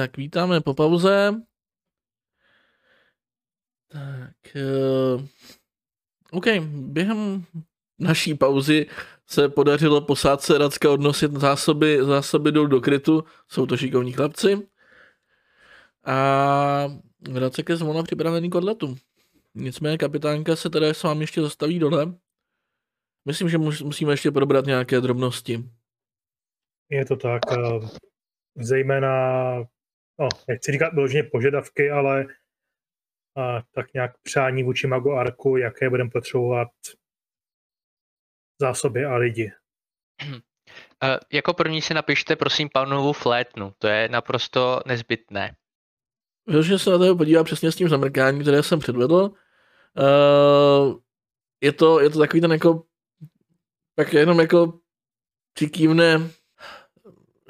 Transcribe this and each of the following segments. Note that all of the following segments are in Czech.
Tak, vítáme po pauze. Tak, uh, OK, během naší pauzy se podařilo posádce Radska odnosit zásoby, zásoby do krytu, jsou to šikovní chlapci. A Radcek je zvolna připravený k odletu. Nicméně kapitánka se teda s vámi ještě zastaví dole. Myslím, že musíme ještě probrat nějaké drobnosti. Je to tak. Eh, zejména, no, nechci říkat vyloženě požadavky, ale a tak nějak přání vůči Mago Arku, jaké budeme potřebovat zásoby a lidi. Uh, jako první si napište prosím panovou flétnu, to je naprosto nezbytné. Vyloženě se na to podívám přesně s tím zamrkáním, které jsem předvedl. Uh, je, to, je to takový ten jako tak jenom jako přikývne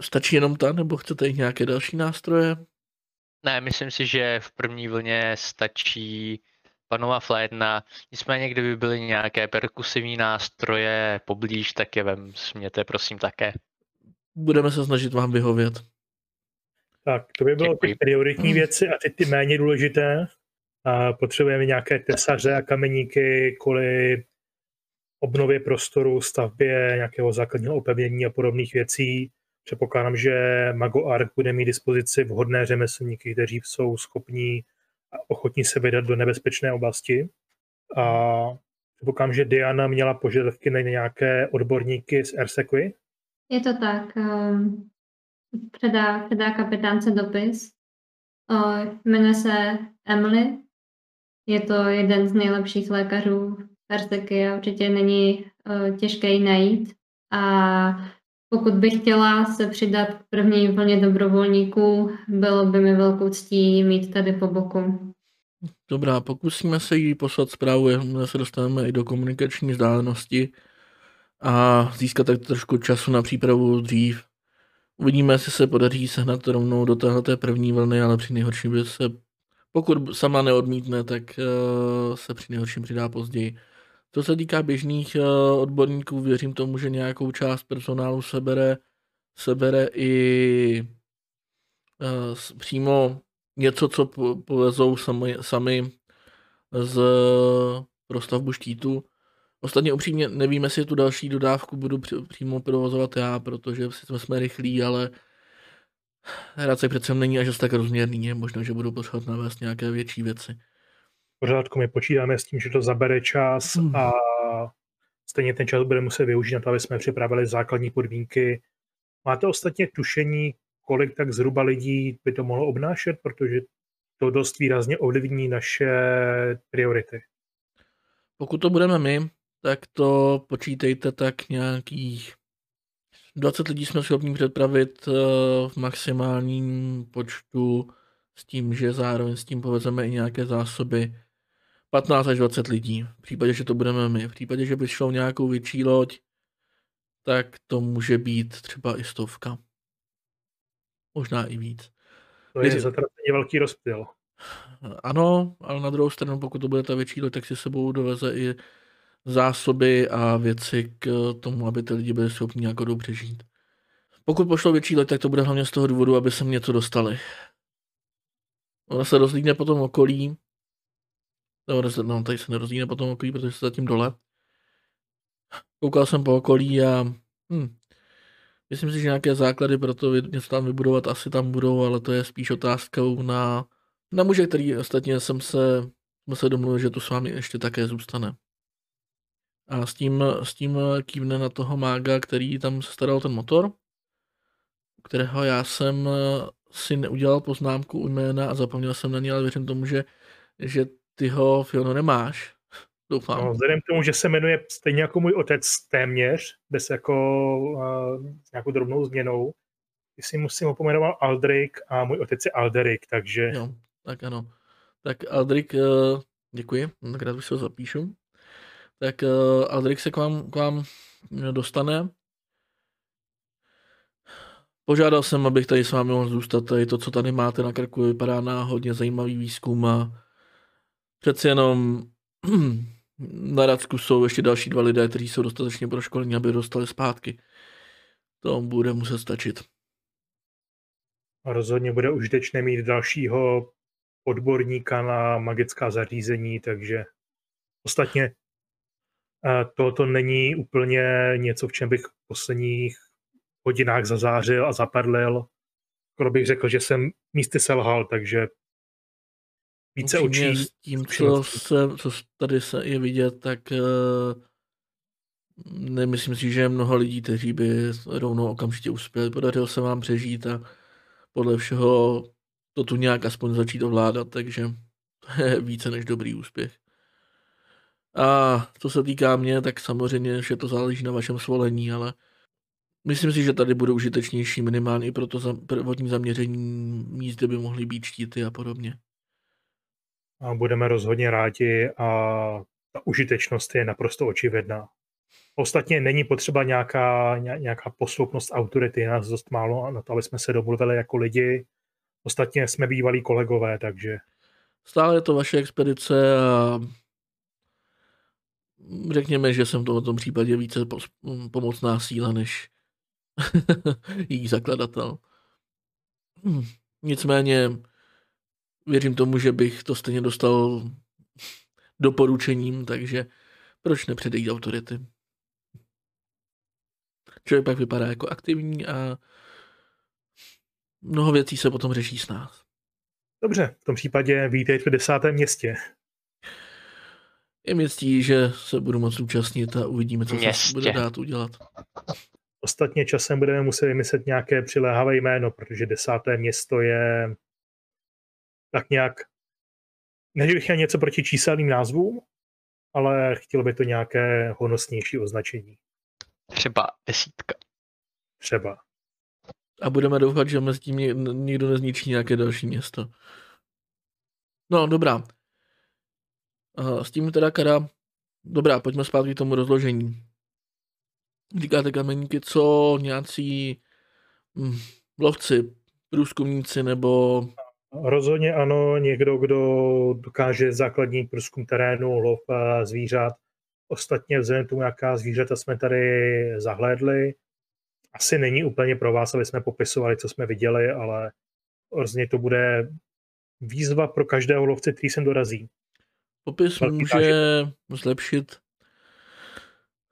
stačí jenom ta, nebo chcete i nějaké další nástroje? Ne, myslím si, že v první vlně stačí panová flétna. Nicméně, kdyby byly nějaké perkusivní nástroje poblíž, tak je vem směte prosím také. Budeme se snažit vám vyhovět. Tak, to by bylo ty prioritní věci a ty, ty méně důležité. A potřebujeme nějaké tesaře a kameníky kvůli obnově prostoru, stavbě nějakého základního opevnění a podobných věcí. Předpokládám, že Mago Ark bude mít dispozici vhodné řemeslníky, kteří jsou schopní a ochotní se vydat do nebezpečné oblasti. A předpokládám, že Diana měla požadavky na nějaké odborníky z Ersequi. Je to tak. Ehm, předá, předá kapitánce dopis. Jmenuje se Emily. Je to jeden z nejlepších lékařů Ersequi a určitě není těžké ji najít. A pokud bych chtěla se přidat k první vlně dobrovolníků, bylo by mi velkou ctí mít tady po boku. Dobrá, pokusíme se jí poslat zprávu, jakmile se dostaneme i do komunikační vzdálenosti a získat tak trošku času na přípravu dřív. Uvidíme, jestli se podaří sehnat rovnou do téhle první vlny, ale při nejhorším by se, pokud sama neodmítne, tak uh, se při nejhorším přidá později. Co se týká běžných uh, odborníků, věřím tomu, že nějakou část personálu sebere, sebere i uh, přímo něco, co povezou sami, sami z prostavbu štítu. Ostatně upřímně nevím, jestli tu další dodávku budu přímo provozovat já, protože jsme, jsme rychlí, ale se přece není až tak rozměrný, je možná, že budu potřebovat navést nějaké větší věci pořádku, my počítáme s tím, že to zabere čas hmm. a stejně ten čas bude muset využít na to, aby jsme připravili základní podmínky. Máte ostatně tušení, kolik tak zhruba lidí by to mohlo obnášet, protože to dost výrazně ovlivní naše priority. Pokud to budeme my, tak to počítejte tak nějakých 20 lidí jsme schopni předpravit eh, v maximálním počtu s tím, že zároveň s tím povezeme i nějaké zásoby 15 až 20 lidí. V případě, že to budeme my. V případě, že by šlo nějakou větší loď, tak to může být třeba i stovka. Možná i víc. To je zatraceně velký rozptyl. Ano, ale na druhou stranu, pokud to bude ta větší loď, tak si sebou doveze i zásoby a věci k tomu, aby ty lidi byli schopni jako dobře žít. Pokud pošlo větší loď, tak to bude hlavně z toho důvodu, aby se něco dostali. Ona se rozlídne potom okolí, No, no tady se nerozdíne potom okolí, protože se zatím dole. Koukal jsem po okolí a hm, myslím si, že nějaké základy pro to něco tam vybudovat asi tam budou, ale to je spíš otázkou na, na muže, který ostatně jsem se, jsem se domluvil, že tu s vámi ještě také zůstane. A s tím, s tím kývne na toho mága, který tam se staral ten motor, kterého já jsem si neudělal poznámku u jména a zapomněl jsem na něj, ale věřím tomu, že, že ty ho, Fiono, nemáš. Doufám. No, vzhledem k tomu, že se jmenuje stejně jako můj otec téměř, bez jako uh, s nějakou drobnou změnou, si musím opomenovat Aldrik a můj otec je Alderik, takže... Jo, tak ano. Tak Aldrik, uh, děkuji, tak rád bych se ho zapíšu. Tak uh, Aldrik se k vám, k vám dostane. Požádal jsem, abych tady s vámi mohl zůstat. Tady to, co tady máte na krku, vypadá na hodně zajímavý výzkum a Přeci jenom na Radsku jsou ještě další dva lidé, kteří jsou dostatečně proškolení, aby dostali zpátky. To bude muset stačit. A rozhodně bude užitečné mít dalšího odborníka na magická zařízení, takže ostatně tohoto není úplně něco, v čem bych v posledních hodinách zazářil a zapadlil. Skoro bych řekl, že jsem místy selhal, takže více Upřímně očí. S tím, co, se, co tady se je vidět, tak uh, nemyslím si, že je mnoho lidí, kteří by rovnou okamžitě uspěli. Podařilo se vám přežít a podle všeho to tu nějak aspoň začít ovládat, takže to je více než dobrý úspěch. A co se týká mě, tak samozřejmě, že to záleží na vašem svolení, ale myslím si, že tady bude užitečnější minimálně i pro to prvotní zaměření míst, kde by mohly být štíty a podobně. A budeme rozhodně rádi a ta užitečnost je naprosto očividná. Ostatně není potřeba nějaká, nějaká posloupnost autority, nás dost málo na to, aby jsme se domluvili jako lidi. Ostatně jsme bývalí kolegové, takže... Stále je to vaše expedice a řekněme, že jsem to v tom případě více pomocná síla než její zakladatel. Hm. Nicméně věřím tomu, že bych to stejně dostal doporučením, takže proč nepředejít autority? Člověk pak vypadá jako aktivní a mnoho věcí se potom řeší s nás. Dobře, v tom případě vítejte v desátém městě. Je mi ctí, že se budu moct účastnit a uvidíme, co Městě. se bude dát udělat. Ostatně časem budeme muset vymyslet nějaké přiléhavé jméno, protože desáté město je tak nějak, než bych něco proti číselným názvům, ale chtělo by to nějaké honosnější označení. Třeba desítka. Třeba. A budeme doufat, že mezi tím nikdo nezničí nějaké další město. No, dobrá. S tím teda Kara, dobrá, pojďme zpátky k tomu rozložení. Říkáte kameníky, co nějací hm, lovci, průzkumníci nebo... Rozhodně ano, někdo, kdo dokáže základní průzkum terénu, lov zvířat. Ostatně vzhledem tomu, jaká zvířata jsme tady zahlédli, asi není úplně pro vás, aby jsme popisovali, co jsme viděli, ale rozhodně to bude výzva pro každého lovce, který sem dorazí. Popis Velký může zážitek. zlepšit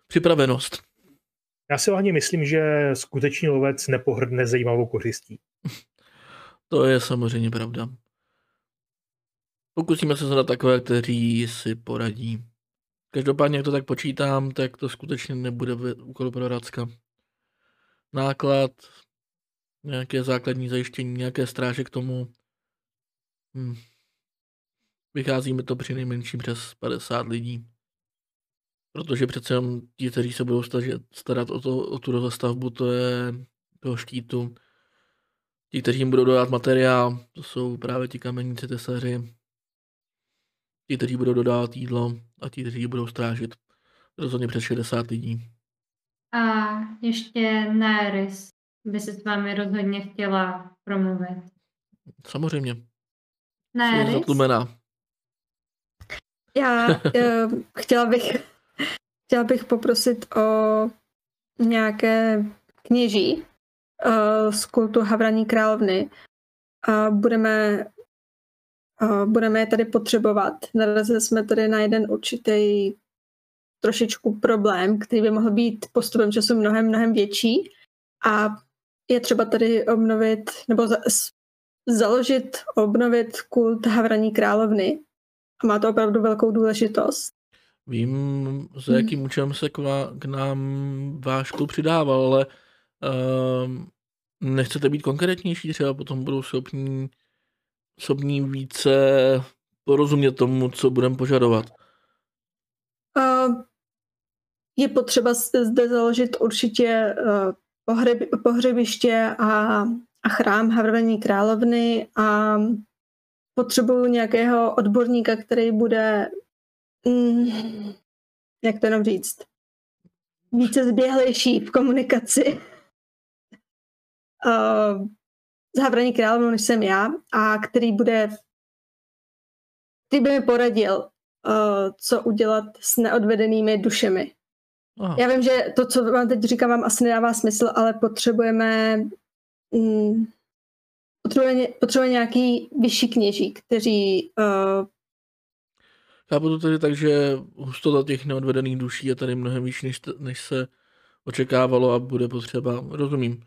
připravenost. Já si hlavně myslím, že skutečný lovec nepohrdne zajímavou kořistí. To je samozřejmě pravda. Pokusíme se na takové, kteří si poradí. Každopádně, jak to tak počítám, tak to skutečně nebude úkol pro Racka. Náklad, nějaké základní zajištění, nějaké stráže k tomu. Hm. Vychází mi to při nejmenším přes 50 lidí. Protože přece jenom ti, kteří se budou starat o, to, o tu rozastavbu, to je toho štítu. Ti, kteří jim budou dodat materiál, to jsou právě ti kamenníci, tesaři. Ti, kteří budou dodávat jídlo a ti, kteří budou strážit. Rozhodně přes 60 lidí. A ještě Neris by se s vámi rozhodně chtěla promluvit. Samozřejmě. Neris? Zatlumená. Já uh, chtěla bych chtěla bych poprosit o nějaké kněží z kultu Havraní královny. A budeme, uh, budeme je tady potřebovat. Narazili jsme tady na jeden určitý trošičku problém, který by mohl být postupem času mnohem, mnohem větší. A je třeba tady obnovit, nebo za, založit, obnovit kult Havraní královny. A má to opravdu velkou důležitost. Vím, za hmm. jakým účelem se k, vá, k nám váš klub přidával, ale uh, nechcete být konkrétnější, třeba potom budou schopní, schopní více porozumět tomu, co budeme požadovat. Uh, je potřeba zde založit určitě uh, pohřeb, pohřebiště a, a chrám Havrvení královny a potřebuju nějakého odborníka, který bude, mm, jak to jenom říct, více zběhlejší v komunikaci uh, s Havraní královnou, než jsem já, a který bude, který by mi poradil, uh, co udělat s neodvedenými dušemi. Aha. Já vím, že to, co vám teď říkám, vám asi nedává smysl, ale potřebujeme mm, potřebuje, potřebuje nějaký vyšší kněží, kteří uh, Chápu to tedy tak, že hustota těch neodvedených duší je tady mnohem vyšší, než, než se očekávalo a bude potřeba. Rozumím.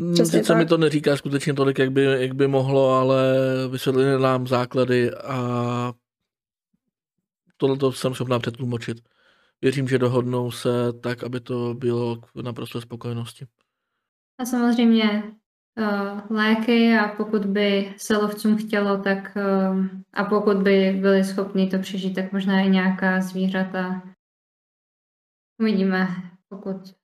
Mm, Přesně Sice mi to neříká skutečně tolik, jak by, jak by mohlo, ale vysvětlili nám základy a tohle jsem schopná přetlumočit. Věřím, že dohodnou se tak, aby to bylo k naprosto spokojenosti. A samozřejmě uh, léky a pokud by se lovcům chtělo, tak uh, a pokud by byli schopni to přežít, tak možná i nějaká zvířata. Uvidíme, pokud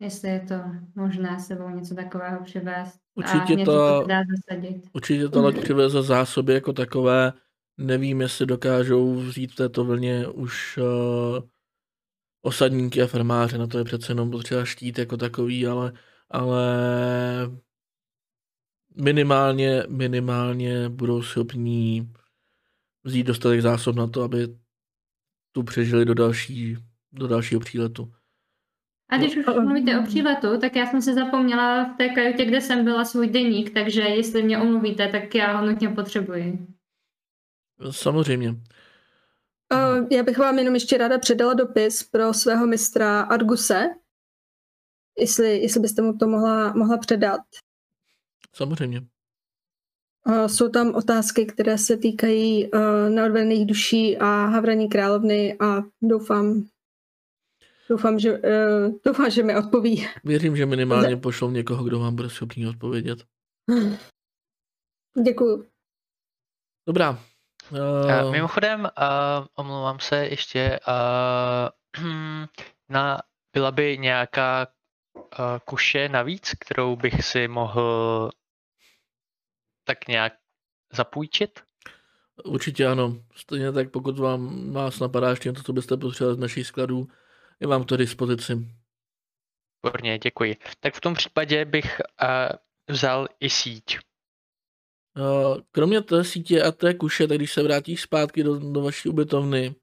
jestli je to možné sebou něco takového přivést. Určitě a to, dá zasadit. Určitě to loď přiveze zásoby jako takové. Nevím, jestli dokážou vzít v této vlně už uh, osadníky a farmáře, na to je přece jenom potřeba štít jako takový, ale, ale minimálně, minimálně budou schopní vzít dostatek zásob na to, aby tu přežili do, další, do dalšího příletu. A když už mluvíte o příletu, tak já jsem se zapomněla v té kajutě, kde jsem byla svůj deník, takže jestli mě omluvíte, tak já ho nutně potřebuji. Samozřejmě. Uh, já bych vám jenom ještě ráda předala dopis pro svého mistra Arguse, jestli, jestli byste mu to mohla, mohla předat. Samozřejmě. Uh, jsou tam otázky, které se týkají uh, neodvedených duší a havraní královny a doufám, doufám, že, uh, doufám, že mi odpoví. Věřím, že minimálně pošlou někoho, kdo vám bude schopný odpovědět. Děkuju. Dobrá, Uh... Mimochodem, uh, omlouvám se ještě, uh, na, byla by nějaká uh, kuše navíc, kterou bych si mohl tak nějak zapůjčit? Určitě ano. Stejně tak, pokud vám vás napadá ještě něco, co byste potřebovali z našich skladů, je vám to dispozici. Výborně, děkuji. Tak v tom případě bych uh, vzal i síť. Eh, kromě té sítě a té kuše, tak když se vrátíš zpátky do, do vaší ubytovny,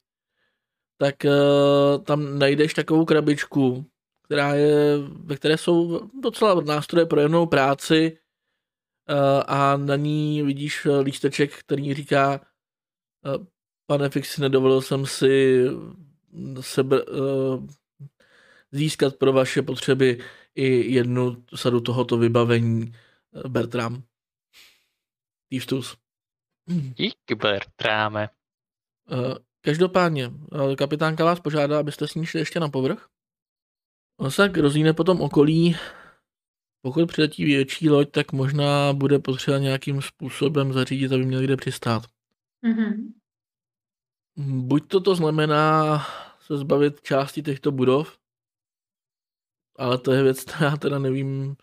tak uh, tam najdeš takovou krabičku, která je, ve které jsou docela nástroje pro jednou práci uh, a na ní vidíš lísteček, který říká uh, pane Fixi, nedovolil jsem si sebe, uh, získat pro vaše potřeby i jednu sadu tohoto vybavení Bertram. Tývstus. Díky, Bertráme. Uh, každopádně, kapitánka vás požádá, abyste s ní šli ještě na povrch. On se tak rozvíne potom okolí. Pokud přiletí větší loď, tak možná bude potřeba nějakým způsobem zařídit, aby měl kde přistát. Mm-hmm. Buď to to znamená se zbavit části těchto budov, ale to je věc, která teda nevím,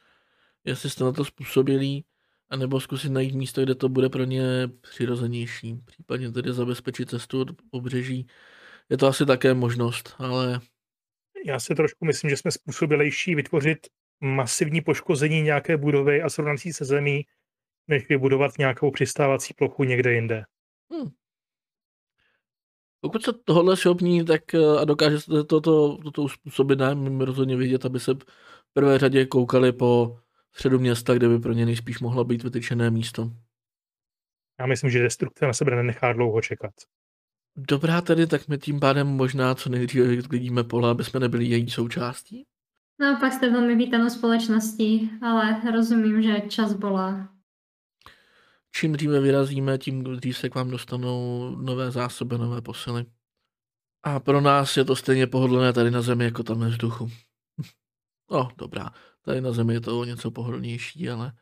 jestli jste na to způsobili, a nebo zkusit najít místo, kde to bude pro ně přirozenější. Případně tedy zabezpečit cestu od pobřeží. Je to asi také možnost, ale... Já si trošku myslím, že jsme způsobilejší vytvořit masivní poškození nějaké budovy a srovnací se zemí, než vybudovat nějakou přistávací plochu někde jinde. Hmm. Pokud se tohle schopní, tak eh, a dokáže se toto, to, to uspůsobit, nám rozhodně vidět, aby se v prvé řadě koukali po středu města, kde by pro ně nejspíš mohlo být vytyčené místo. Já myslím, že destrukce na sebe nenechá dlouho čekat. Dobrá tedy, tak my tím pádem možná co nejdříve vyklidíme pole, aby jsme nebyli její součástí. No, pak jste velmi vítanou společností, ale rozumím, že čas bolá. Čím dříve vyrazíme, tím dřív se k vám dostanou nové zásoby, nové posily. A pro nás je to stejně pohodlné tady na zemi, jako tam ve vzduchu. No, dobrá. Tady na Zemi je to něco pohodlnější, ale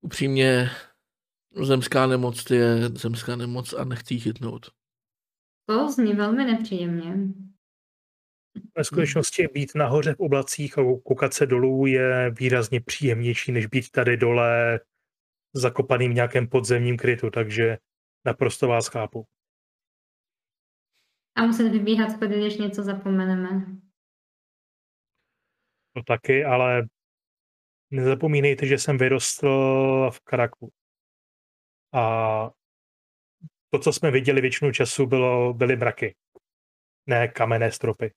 upřímně zemská nemoc je zemská nemoc a nechci ji chytnout. To zní velmi nepříjemně. Ve skutečnosti být nahoře v oblacích a koukat se dolů je výrazně příjemnější, než být tady dole zakopaný v nějakém podzemním krytu, takže naprosto vás chápu. A muset vybíhat když něco zapomeneme. To taky, ale nezapomínejte, že jsem vyrostl v Karaku. A to, co jsme viděli většinu času, bylo, byly mraky, ne kamenné stropy.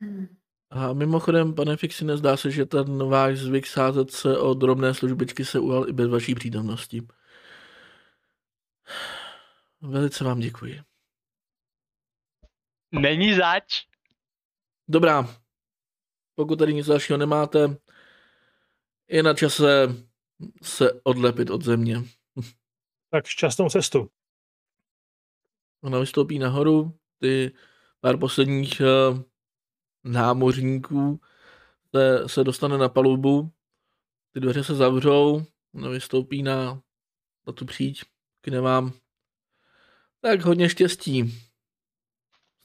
Hmm. A mimochodem, pane Fixi, nezdá se, že ten váš zvyk sázet se o drobné službičky se ujal i bez vaší přítomnosti. Velice vám děkuji. Není zač. Dobrá. Pokud tady nic dalšího nemáte, je na čase se odlepit od země. Tak šťastnou cestu. Ona vystoupí nahoru, ty pár posledních uh, námořníků se, se dostane na palubu, ty dveře se zavřou, ona vystoupí na, na tu příď, k vám. Tak hodně štěstí.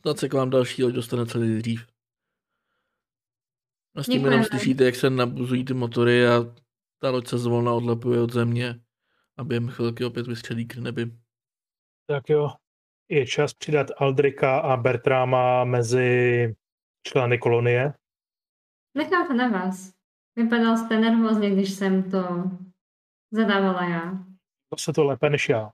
Snad se k vám další loď dostane celý dřív. A s tím jenom slyšíte, jak se nabuzují ty motory a ta loď se zvolna odlepuje od země a během chvilky opět vystřelí k nebi. Tak jo, je čas přidat Aldrika a Bertrama mezi členy kolonie. Nechám to na vás. Vypadal jste nervózně, když jsem to zadávala já. To se to lépe než já.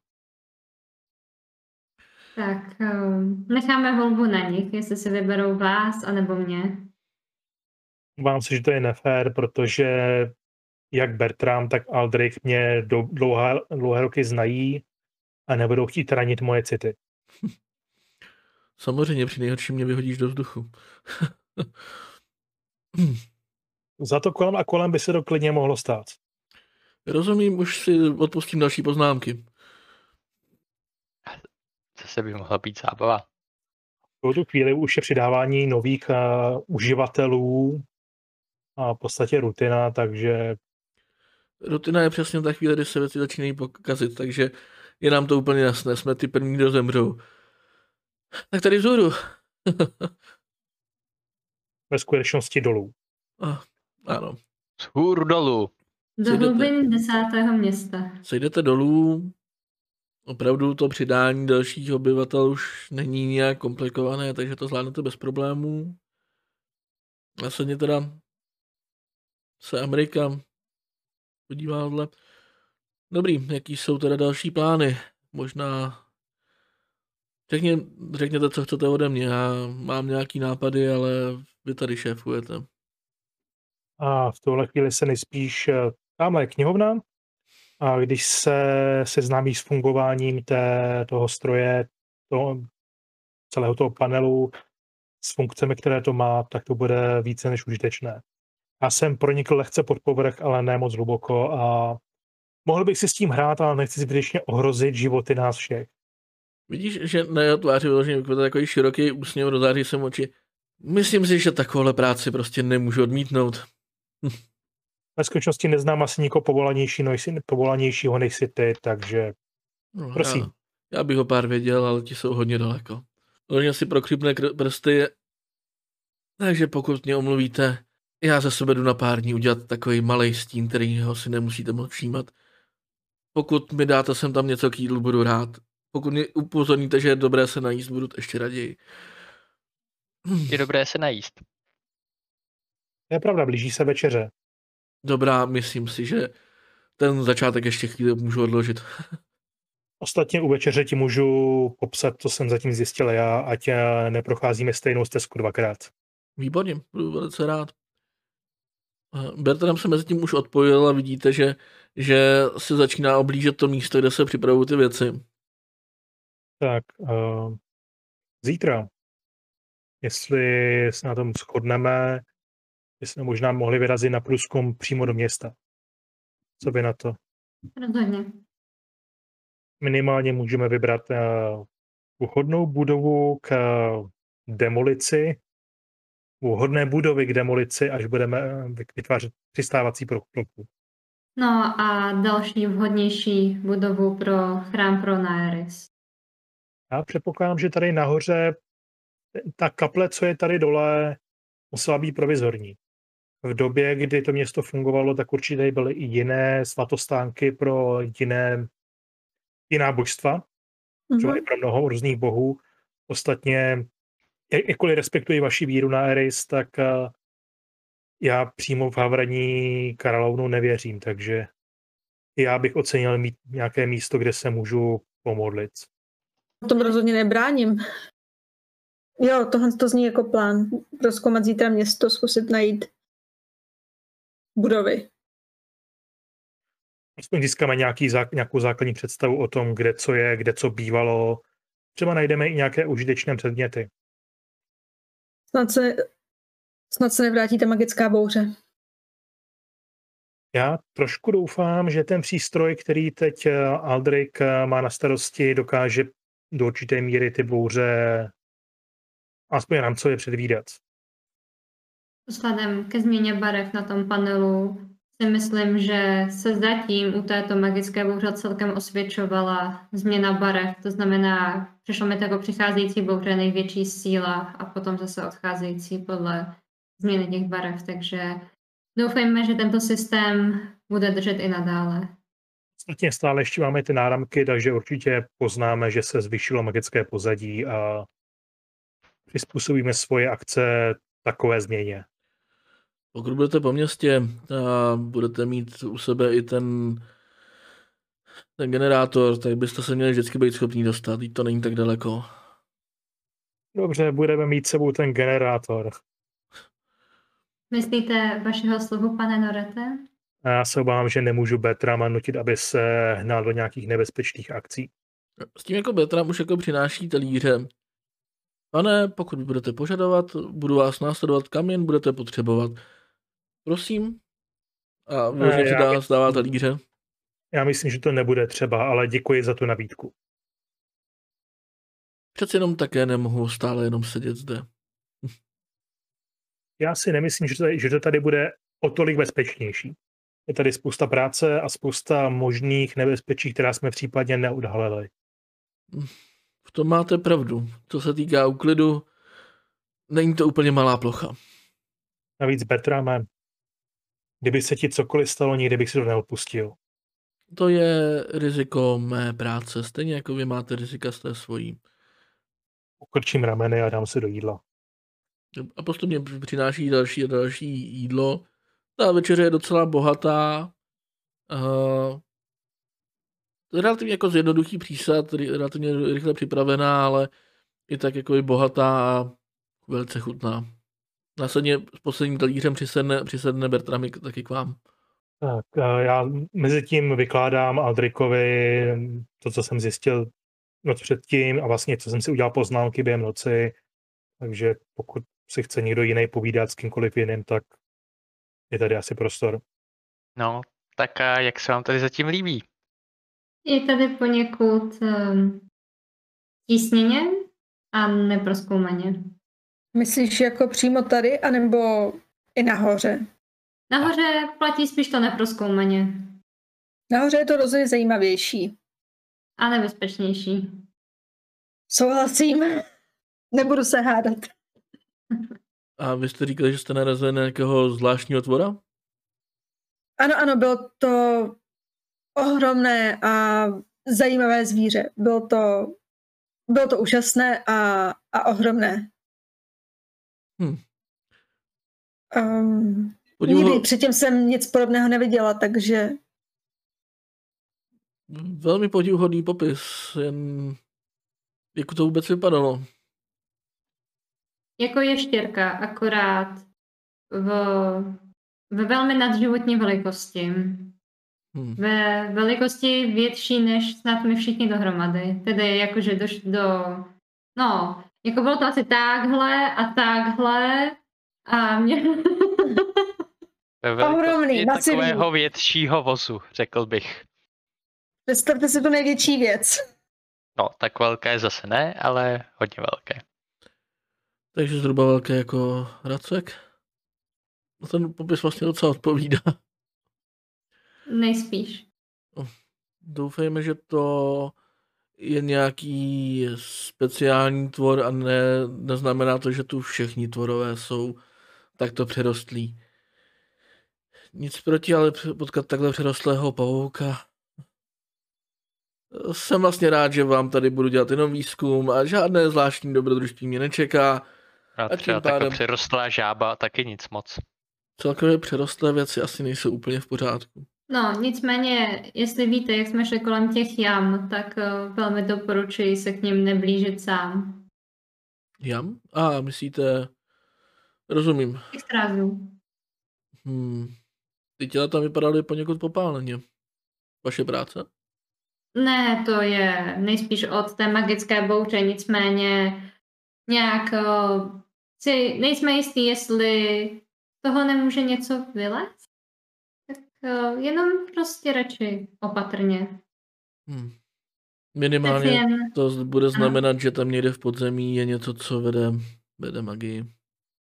Tak um, necháme volbu na nich, jestli si vyberou vás anebo mě. Vám si, že to je nefér, protože jak Bertram, tak Aldrich mě dlouhé, dlouhé roky znají a nebudou chtít ranit moje city. Samozřejmě při nejhorším mě vyhodíš do vzduchu. Za to kolem a kolem by se to klidně mohlo stát. Rozumím, už si odpustím další poznámky. Zase by mohla být zábava. V tu chvíli už je přidávání nových uh, uživatelů a v podstatě rutina, takže... Rutina je přesně ta chvíle, kdy se věci začínají pokazit, takže je nám to úplně jasné, jsme ty první, kdo zemřou. Tak tady vzhůru. Ve skutečnosti dolů. Ah, ano. Vzhůru dolů. Do hlubin desátého města. Sejdete dolů, opravdu to přidání dalších obyvatel už není nějak komplikované, takže to zvládnete bez problémů. Následně teda se Amerika podívá tohle. Dobrý, jaký jsou teda další plány? Možná Řekně, řekněte, co chcete ode mě. Já mám nějaký nápady, ale vy tady šéfujete. A v tuhle chvíli se nejspíš eh, tamhle knihovna. A když se seznámí s fungováním té, toho stroje, toho, celého toho panelu, s funkcemi, které to má, tak to bude více než užitečné. Já jsem pronikl lehce pod povrch, ale ne moc hluboko a mohl bych si s tím hrát, ale nechci zbytečně ohrozit životy nás všech. Vidíš, že na jeho tváři vyloženě vypadá takový široký úsměv, rozáří se oči. Myslím si, že takovouhle práci prostě nemůžu odmítnout. Ve skutečnosti neznám asi nikoho povolanější, no, povolanějšího než si ty, takže no, prosím. Já, já bych ho pár věděl, ale ti jsou hodně daleko. Hodně si prokrypne prsty, takže pokud mě omluvíte, já ze sebe jdu na pár dní udělat takový malý stín, který ho si nemusíte moc všímat. Pokud mi dáte sem tam něco k jídlu, budu rád. Pokud mě upozorníte, že je dobré se najíst, budu to ještě raději. Je dobré se najíst. To je pravda, blíží se večeře. Dobrá, myslím si, že ten začátek ještě chvíli můžu odložit. Ostatně u večeře ti můžu popsat, co jsem zatím zjistil já, ať neprocházíme stejnou stezku dvakrát. Výborně, budu velice rád. Bertram se mezi tím už odpojil a vidíte, že, že se začíná oblížet to místo, kde se připravují ty věci. Tak, uh, zítra, jestli se na tom shodneme, jsme možná mohli vyrazit na průzkum přímo do města. Co by na to? Rozhodně. Minimálně můžeme vybrat uh, vhodnou budovu k uh, demolici, vhodné budovy k demolici, až budeme vytvářet přistávací plochu. No a další vhodnější budovu pro chrám pro Naeris. Já předpokládám, že tady nahoře ta kaple, co je tady dole, musela být provizorní. V době, kdy to město fungovalo, tak určitě byly i jiné svatostánky pro jiné, jiná božstva, mm-hmm. třeba i pro mnoho různých bohů. Ostatně, jakkoliv respektuji vaši víru na Eris, tak eh, já přímo v Havraní královnu nevěřím, takže já bych ocenil mít nějaké místo, kde se můžu pomodlit tom rozhodně nebráním. Jo, tohle to zní jako plán. Rozkoumat zítra město, zkusit najít budovy. Aspoň získáme nějaký, nějakou základní představu o tom, kde co je, kde co bývalo. Třeba najdeme i nějaké užitečné předměty. Snad se, snad se nevrátí ta magická bouře. Já trošku doufám, že ten přístroj, který teď eh, Aldrich eh, má na starosti, dokáže do určité míry ty bouře aspoň rámcově předvídat. Vzhledem ke změně barev na tom panelu si myslím, že se zatím u této magické bouře celkem osvědčovala změna barev. To znamená, přišlo mi jako přicházející bouře největší síla a potom zase odcházející podle změny těch barev. Takže doufejme, že tento systém bude držet i nadále. Ostatně stále ještě máme ty náramky, takže určitě poznáme, že se zvyšilo magické pozadí a přizpůsobíme svoje akce takové změně. Pokud budete po městě a budete mít u sebe i ten, ten generátor, tak byste se měli vždycky být schopní dostat, i to není tak daleko. Dobře, budeme mít sebou ten generátor. Myslíte vašeho sluhu, pane Norete? A já se obávám, že nemůžu Betrama nutit, aby se hnal do nějakých nebezpečných akcí. S tím jako Betram už jako přináší talíře. Pane, pokud budete požadovat, budu vás následovat, kam jen budete potřebovat. Prosím. A vyloženě si dá, dává talíře. Já myslím, že to nebude třeba, ale děkuji za tu nabídku. Přece jenom také nemohu stále jenom sedět zde. Já si nemyslím, že to, že to tady bude o tolik bezpečnější. Je tady spousta práce a spousta možných nebezpečí, která jsme případně neodhalili. V tom máte pravdu. Co se týká úklidu, není to úplně malá plocha. Navíc Bertrame, kdyby se ti cokoliv stalo, nikdy bych si to neodpustil. To je riziko mé práce, stejně jako vy máte rizika z té svojí. Ukrčím rameny a dám se do jídla. A postupně přináší další a další jídlo. Ta večeře je docela bohatá. Uh, relativně jako zjednoduchý přísad, relativně rychle připravená, ale i tak jako i bohatá a velice chutná. Následně s posledním talířem přisedne, přisedne Bertram taky k vám. Tak, já mezi tím vykládám Aldrikovi to, co jsem zjistil noc předtím a vlastně, co jsem si udělal poznámky během noci. Takže pokud si chce někdo jiný povídat s kýmkoliv jiným, tak je tady asi prostor. No, tak a jak se vám tady zatím líbí? Je tady poněkud um, tísněně a neproskoumaně. Myslíš jako přímo tady, anebo i nahoře? Nahoře platí spíš to neproskoumaně. Nahoře je to rozhodně zajímavější. A nebezpečnější. Souhlasím. Nebudu se hádat. A vy jste říkali, že jste narazili na nějakého zvláštního tvora? Ano, ano, bylo to ohromné a zajímavé zvíře. Bylo to, bylo to úžasné a, a ohromné. Hmm. Um, nikdy předtím jsem nic podobného neviděla, takže... Velmi podivuhodný popis, jen jak to vůbec vypadalo. Jako ještěrka, akorát v, ve velmi nadživotní velikosti. Hmm. Ve velikosti větší než snad my všichni dohromady. Tedy jakože doš do... No, jako bylo to asi takhle a takhle a mě... Ve velikosti takového většího vozu, řekl bych. Představte si tu největší věc. No, tak velké zase ne, ale hodně velké. Takže zhruba velké jako racek? No ten popis vlastně docela odpovídá. Nejspíš. Doufejme, že to je nějaký speciální tvor a ne, neznamená to, že tu všichni tvorové jsou takto přerostlí. Nic proti, ale potkat takhle přerostlého pavouka. Jsem vlastně rád, že vám tady budu dělat jenom výzkum a žádné zvláštní dobrodružství mě nečeká. A, a třeba pádem... přerostlá žába taky nic moc. Celkově přerostlé věci asi nejsou úplně v pořádku. No, nicméně, jestli víte, jak jsme šli kolem těch jam, tak uh, velmi doporučuji se k ním neblížit sám. Jam? A, myslíte... Rozumím. Extrázů. Hmm. Ty těla tam vypadaly poněkud popáleně. Vaše práce? Ne, to je nejspíš od té magické bouře, nicméně nějak uh, si nejsme jistí, jestli toho nemůže něco vylézt. Tak uh, jenom prostě radši opatrně. Hmm. Minimálně jen... to bude znamenat, ano. že tam někde v podzemí je něco, co vede, vede magii.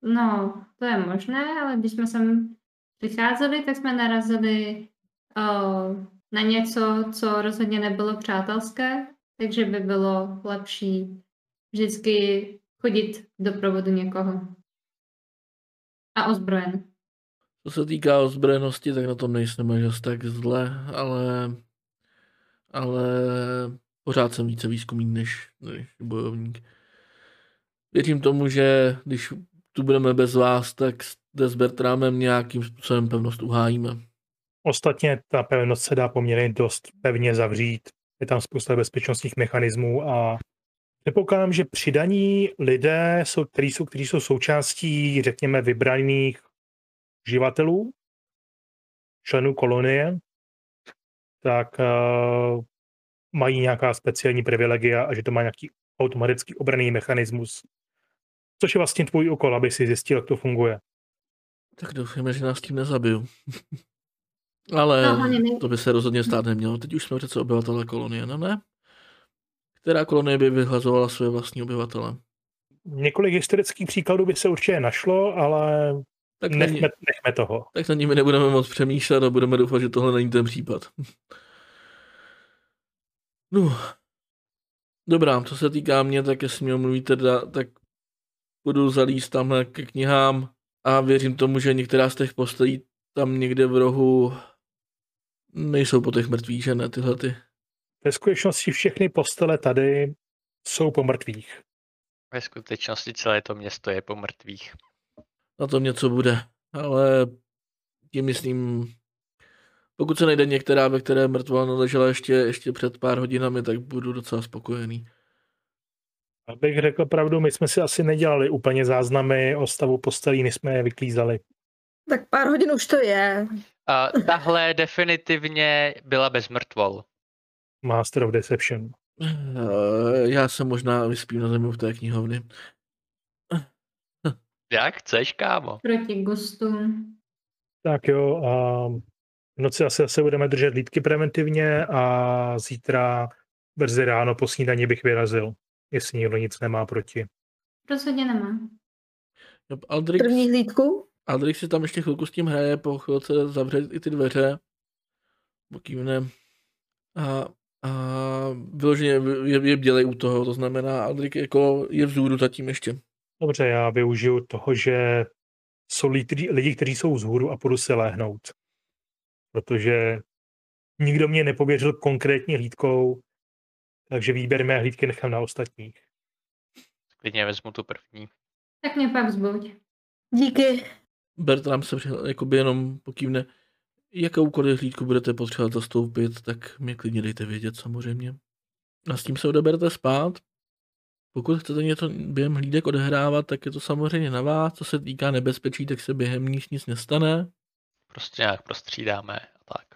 No, to je možné, ale když jsme sem přicházeli, tak jsme narazili uh, na něco, co rozhodně nebylo přátelské, takže by bylo lepší vždycky chodit do provodu někoho. A ozbrojen. Co se týká ozbrojenosti, tak na tom nejsme až tak zle, ale, ale pořád jsem více výzkumník než, než bojovník. Věřím tomu, že když tu budeme bez vás, tak s Bertrámem nějakým způsobem pevnost uhájíme. Ostatně ta pevnost se dá poměrně dost pevně zavřít. Je tam spousta bezpečnostních mechanismů a Předpokládám, že přidaní lidé, jsou, kteří, jsou, kteří jsou součástí, řekněme, vybraných živatelů, členů kolonie, tak uh, mají nějaká speciální privilegia a že to má nějaký automatický obraný mechanismus. Což je vlastně tvůj úkol, aby si zjistil, jak to funguje. Tak doufáme, že nás tím nezabiju. Ale no, to by se rozhodně stát nemělo. Teď už jsme přece obyvatele kolonie, no ne? Která kolonie by vyhlazovala své vlastní obyvatele? Několik historických příkladů by se určitě našlo, ale tak nechme, ní, nechme toho. Tak na nimi nebudeme moc přemýšlet a budeme doufat, že tohle není ten případ. No, dobrá, co se týká mě, tak jestli mě mluvíte, tak budu zalíst tamhle ke knihám a věřím tomu, že některá z těch postelí tam někde v rohu nejsou po těch mrtvých, že ne, tyhle ty. Ve skutečnosti všechny postele tady jsou po mrtvých. Ve skutečnosti celé to město je po mrtvých. Na tom něco bude, ale tím myslím, pokud se najde některá, ve které mrtvola naležela ještě, ještě před pár hodinami, tak budu docela spokojený. Abych řekl pravdu, my jsme si asi nedělali úplně záznamy o stavu postelí, než jsme je vyklízali. Tak pár hodin už to je. A tahle definitivně byla bez mrtvol. Master of Deception. Uh, já se možná vyspím na zemi v té knihovny. Jak chceš, kámo? Proti gustu. Tak jo, a v noci asi zase budeme držet lídky preventivně a zítra brzy ráno po snídaní bych vyrazil, jestli někdo nic nemá proti. Rozhodně nemá. Aldrix, První hlídku? Aldrix si tam ještě chvilku s tím hraje, po chvilce zavře i ty dveře, pokývne a a vyloženě je, je dělej u toho, to znamená, Aldrik jako je vzhůru zatím ještě. Dobře, já využiju toho, že jsou lidi, lidi kteří jsou vzhůru a půjdu se léhnout. Protože nikdo mě nepověřil konkrétní hlídkou, takže výběr mé hlídky nechám na ostatních. Klidně vezmu tu první. Tak mě pak zbuď. Díky. Bertram se přihl, jakoby jenom pokývne jakoukoliv hlídku budete potřebovat zastoupit, tak mě klidně dejte vědět samozřejmě. A s tím se odeberete spát. Pokud chcete něco během hlídek odehrávat, tak je to samozřejmě na vás. Co se týká nebezpečí, tak se během níž nic nestane. Prostě nějak prostřídáme a tak.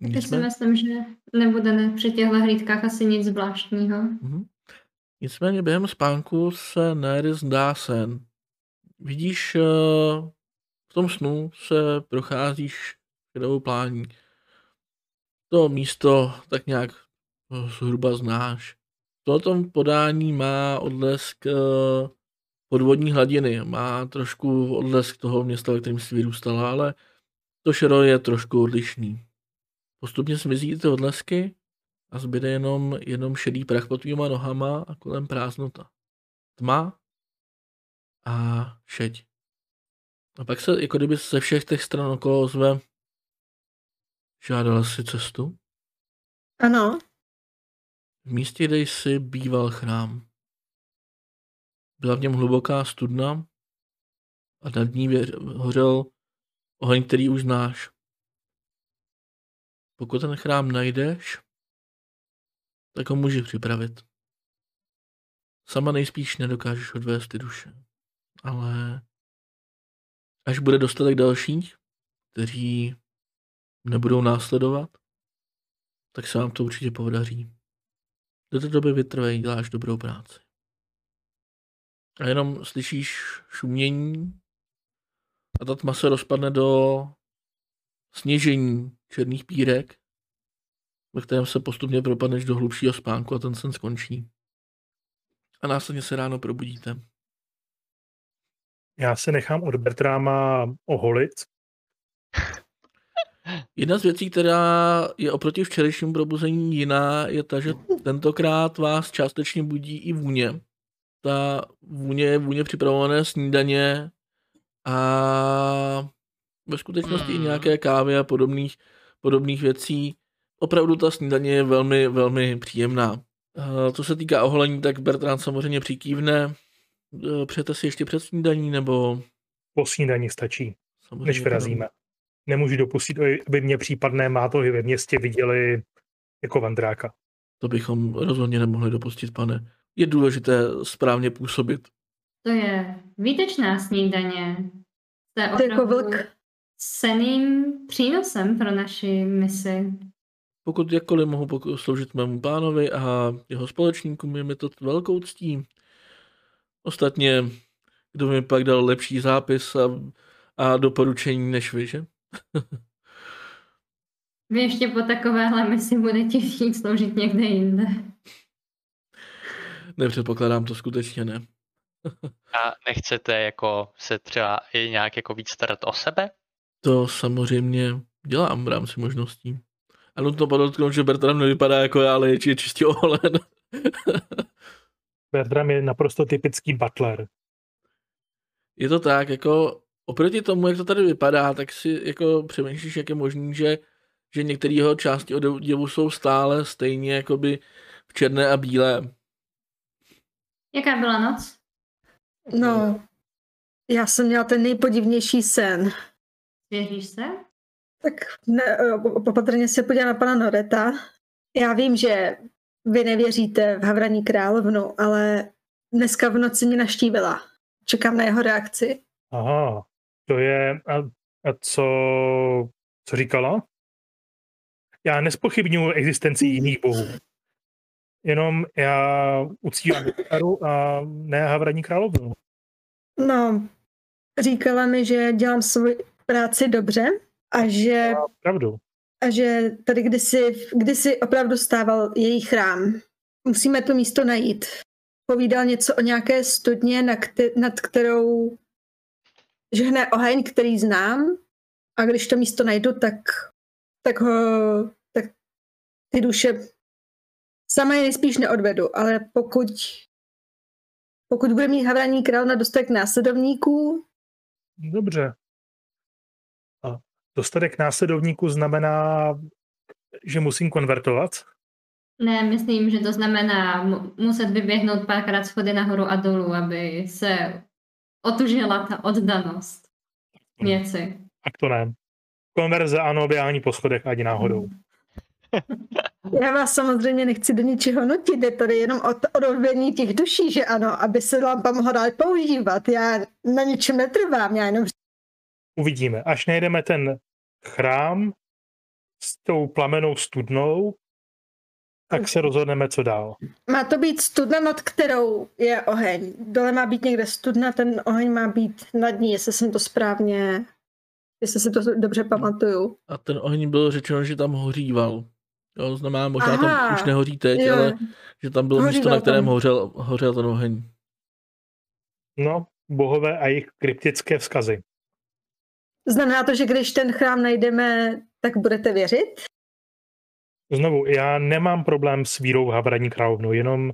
Já si myslím, že nebude při těchto hlídkách asi nic zvláštního. Mm-hmm. Nicméně během spánku se Nery zdá sen. Vidíš, eh, v tom snu se procházíš šedou plání. To místo tak nějak no, zhruba znáš. To tom podání má odlesk eh, podvodní hladiny, má trošku odlesk toho města, ve kterém si vyrůstala, ale to šero je trošku odlišný. Postupně zmizí ty odlesky a zbyde jenom, jenom šedý prach pod tvýma nohama a kolem prázdnota. Tma a šeď. A pak se jako kdyby ze všech těch stran okolo ozve Žádala si cestu? Ano. V místě, kde jsi býval chrám. Byla v něm hluboká studna a nad ní hořel oheň, který už znáš. Pokud ten chrám najdeš, tak ho můžeš připravit. Sama nejspíš nedokážeš odvést ty duše. Ale až bude dostatek dalších, kteří nebudou následovat, tak se vám to určitě podaří. Do té doby vytrvej, děláš dobrou práci. A jenom slyšíš šumění a ta tma se rozpadne do sněžení černých pírek, ve kterém se postupně propadneš do hlubšího spánku a ten sen skončí. A následně se ráno probudíte. Já se nechám od Bertráma oholit. Jedna z věcí, která je oproti včerejšímu probuzení jiná, je ta, že tentokrát vás částečně budí i vůně. Ta vůně je vůně připravované snídaně a ve skutečnosti hmm. i nějaké kávy a podobných, podobných věcí. Opravdu ta snídaně je velmi, velmi příjemná. Co se týká oholení, tak Bertrand samozřejmě přikývne. Přejete si ještě před snídaní, nebo... Po snídaní stačí, samozřejmě než vyrazíme. Nemůžu dopustit, aby mě případné mátohy ve městě viděli jako vandráka. To bychom rozhodně nemohli dopustit, pane. Je důležité správně působit. To je výtečná snídaně. To je jako vlk. ceným přínosem pro naši misi. Pokud jakkoliv mohu sloužit mému pánovi a jeho společníkům, je mi to velkou ctí. Ostatně, kdo mi pak dal lepší zápis a, a doporučení než vy, že? Vy ještě po takovéhle misi budete chtít sloužit někde jinde. Nepředpokládám to skutečně ne. a nechcete jako se třeba i nějak jako víc starat o sebe? To samozřejmě dělám v rámci možností. A nutno podotknout, že Bertram nevypadá jako já, ale je, je čistě oholen. Bertram je naprosto typický butler. Je to tak, jako oproti tomu, jak to tady vypadá, tak si jako přemýšlíš, jak je možný, že, že některé jeho části oděvu jsou stále stejně jakoby v černé a bílé. Jaká byla noc? No, já jsem měla ten nejpodivnější sen. Věříš se? Tak ne, opatrně se podívám na pana Noreta. Já vím, že vy nevěříte v Havraní královnu, ale dneska v noci mě naštívila. Čekám na jeho reakci. Aha, to je... A, a co, co říkala? Já nespochybnuju existenci jiných bohů. Jenom já uctívám Karu a ne Havraní královnu. No, říkala mi, že dělám svoji práci dobře a že... A pravdu. A že tady kdysi, kdysi opravdu stával její chrám. Musíme to místo najít. Povídal něco o nějaké studně, na kte- nad kterou žehne oheň, který znám a když to místo najdu, tak, tak ho, tak ty duše sama je nejspíš neodvedu, ale pokud pokud bude mít Havraní král na dostatek následovníků? Dobře. A dostatek následovníků znamená, že musím konvertovat? Ne, myslím, že to znamená muset vyběhnout párkrát schody nahoru a dolů, aby se otužila ta oddanost věci. Tak to ne. Konverze ano, běhání po schodech ani náhodou. Já vás samozřejmě nechci do ničeho nutit, je tady jenom o odobění těch duší, že ano, aby se lampa mohla dál používat. Já na ničem netrvám, já jenom... Uvidíme. Až najdeme ten chrám s tou plamenou studnou, tak se rozhodneme, co dál. Má to být studna, nad kterou je oheň. Dole má být někde studna, ten oheň má být nad ní, jestli jsem to správně, jestli si to dobře pamatuju. A ten oheň byl řečeno, že tam hoříval. Jo, znamená, možná Aha, tam už nehoří teď, jo. ale že tam bylo místo, na kterém hořel, hořel ten oheň. No, bohové a jejich kryptické vzkazy. Znamená to, že když ten chrám najdeme, tak budete věřit? Znovu, já nemám problém s vírou v Havraní královnu, jenom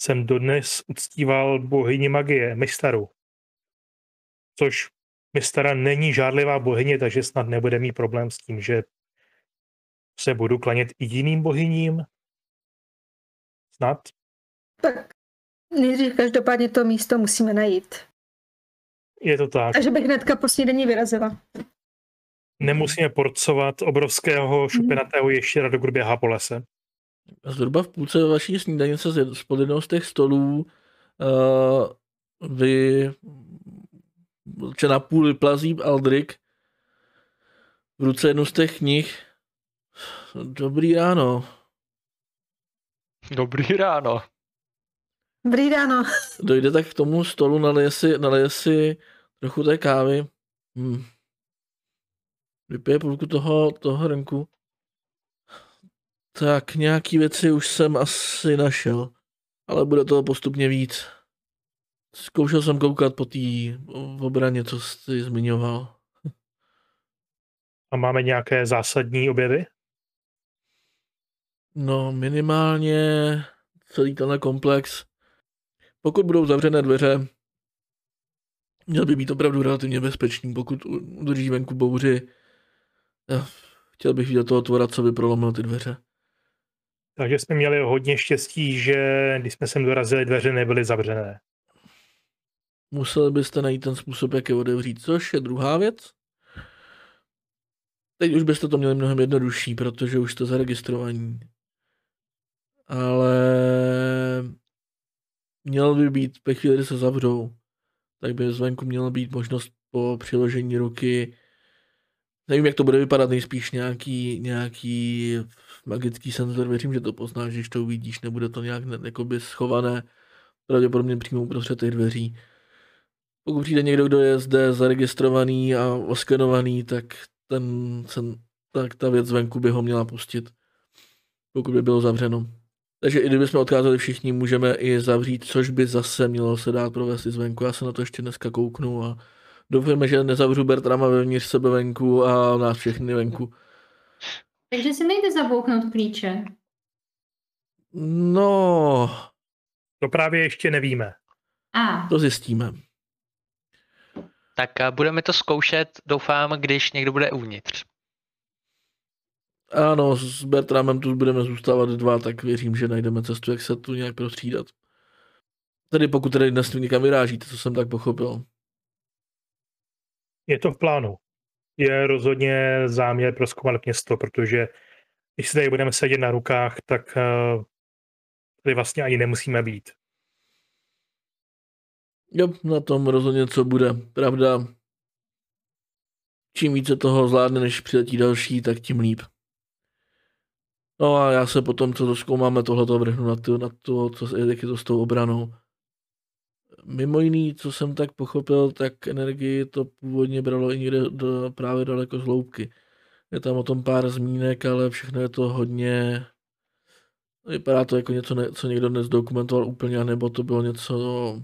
jsem dodnes uctíval bohyni magie, Mistaru. Což Mistara není žádlivá bohyně, takže snad nebude mít problém s tím, že se budu klanět i jiným bohyním? Snad? Tak nejdřív každopádně to místo musíme najít. Je to tak. Takže bych hnedka po snídení vyrazila. Nemusíme porcovat obrovského mhm. šupinatého ještěra do gruběha po lese. Zhruba v půlce vaší snídaně se z jednou z těch stolů Uh, vy če na půl vyplazí Aldrik v ruce jednu z těch knih. Dobrý ráno. Dobrý ráno. Dobrý ráno. Dojde tak k tomu stolu, nalije si, nalije si trochu té kávy. Hmm. Vypije půlku toho, toho hrnku. Tak nějaký věci už jsem asi našel, ale bude toho postupně víc. Zkoušel jsem koukat po té obraně, co jsi zmiňoval. A máme nějaké zásadní objevy? No, minimálně celý tenhle komplex. Pokud budou zavřené dveře, měl by být opravdu relativně bezpečný, pokud udrží venku bouři. Já chtěl bych vidět toho tvora, co by prolomil ty dveře. Takže jsme měli hodně štěstí, že když jsme sem dorazili, dveře nebyly zavřené. Museli byste najít ten způsob, jak je otevřít, což je druhá věc. Teď už byste to měli mnohem jednodušší, protože už jste zaregistrovaní. Ale měl by být, ve chvíli, kdy se zavřou, tak by zvenku měla být možnost po přiložení ruky Nevím, jak to bude vypadat, nejspíš nějaký, nějaký magický senzor, věřím, že to poznáš, když to uvidíš, nebude to nějak jakoby schované, pravděpodobně přímo uprostřed těch dveří. Pokud přijde někdo, kdo je zde zaregistrovaný a oskenovaný, tak, ten, ten, tak ta věc zvenku by ho měla pustit, pokud by bylo zavřeno. Takže i kdybychom odkázali všichni, můžeme i zavřít, což by zase mělo se dát provést i zvenku. Já se na to ještě dneska kouknu a Doufujeme, že nezavřu Bertrama vevnitř sebe venku a nás všechny venku. Takže si nejde zabouchnout klíče. No... To právě ještě nevíme. A. To zjistíme. Tak a budeme to zkoušet, doufám, když někdo bude uvnitř. Ano, s Bertramem tu budeme zůstávat dva, tak věřím, že najdeme cestu, jak se tu nějak prostřídat. Tedy pokud tady dnes někam vyrážíte, co jsem tak pochopil. Je to v plánu. Je rozhodně záměr proskoumat město, protože když si tady budeme sedět na rukách, tak eh, tady vlastně ani nemusíme být. Jo, na tom rozhodně co bude. Pravda, čím více toho zvládne, než přiletí další, tak tím líp. No a já se potom, co to zkoumáme, tohleto vrhnu na, to, na to, co, jak je to s tou obranou. Mimo jiný, co jsem tak pochopil, tak energii to původně bralo i někde do, právě daleko z hloubky. Je tam o tom pár zmínek, ale všechno je to hodně... Vypadá to jako něco, ne, co někdo nezdokumentoval úplně, nebo to bylo něco...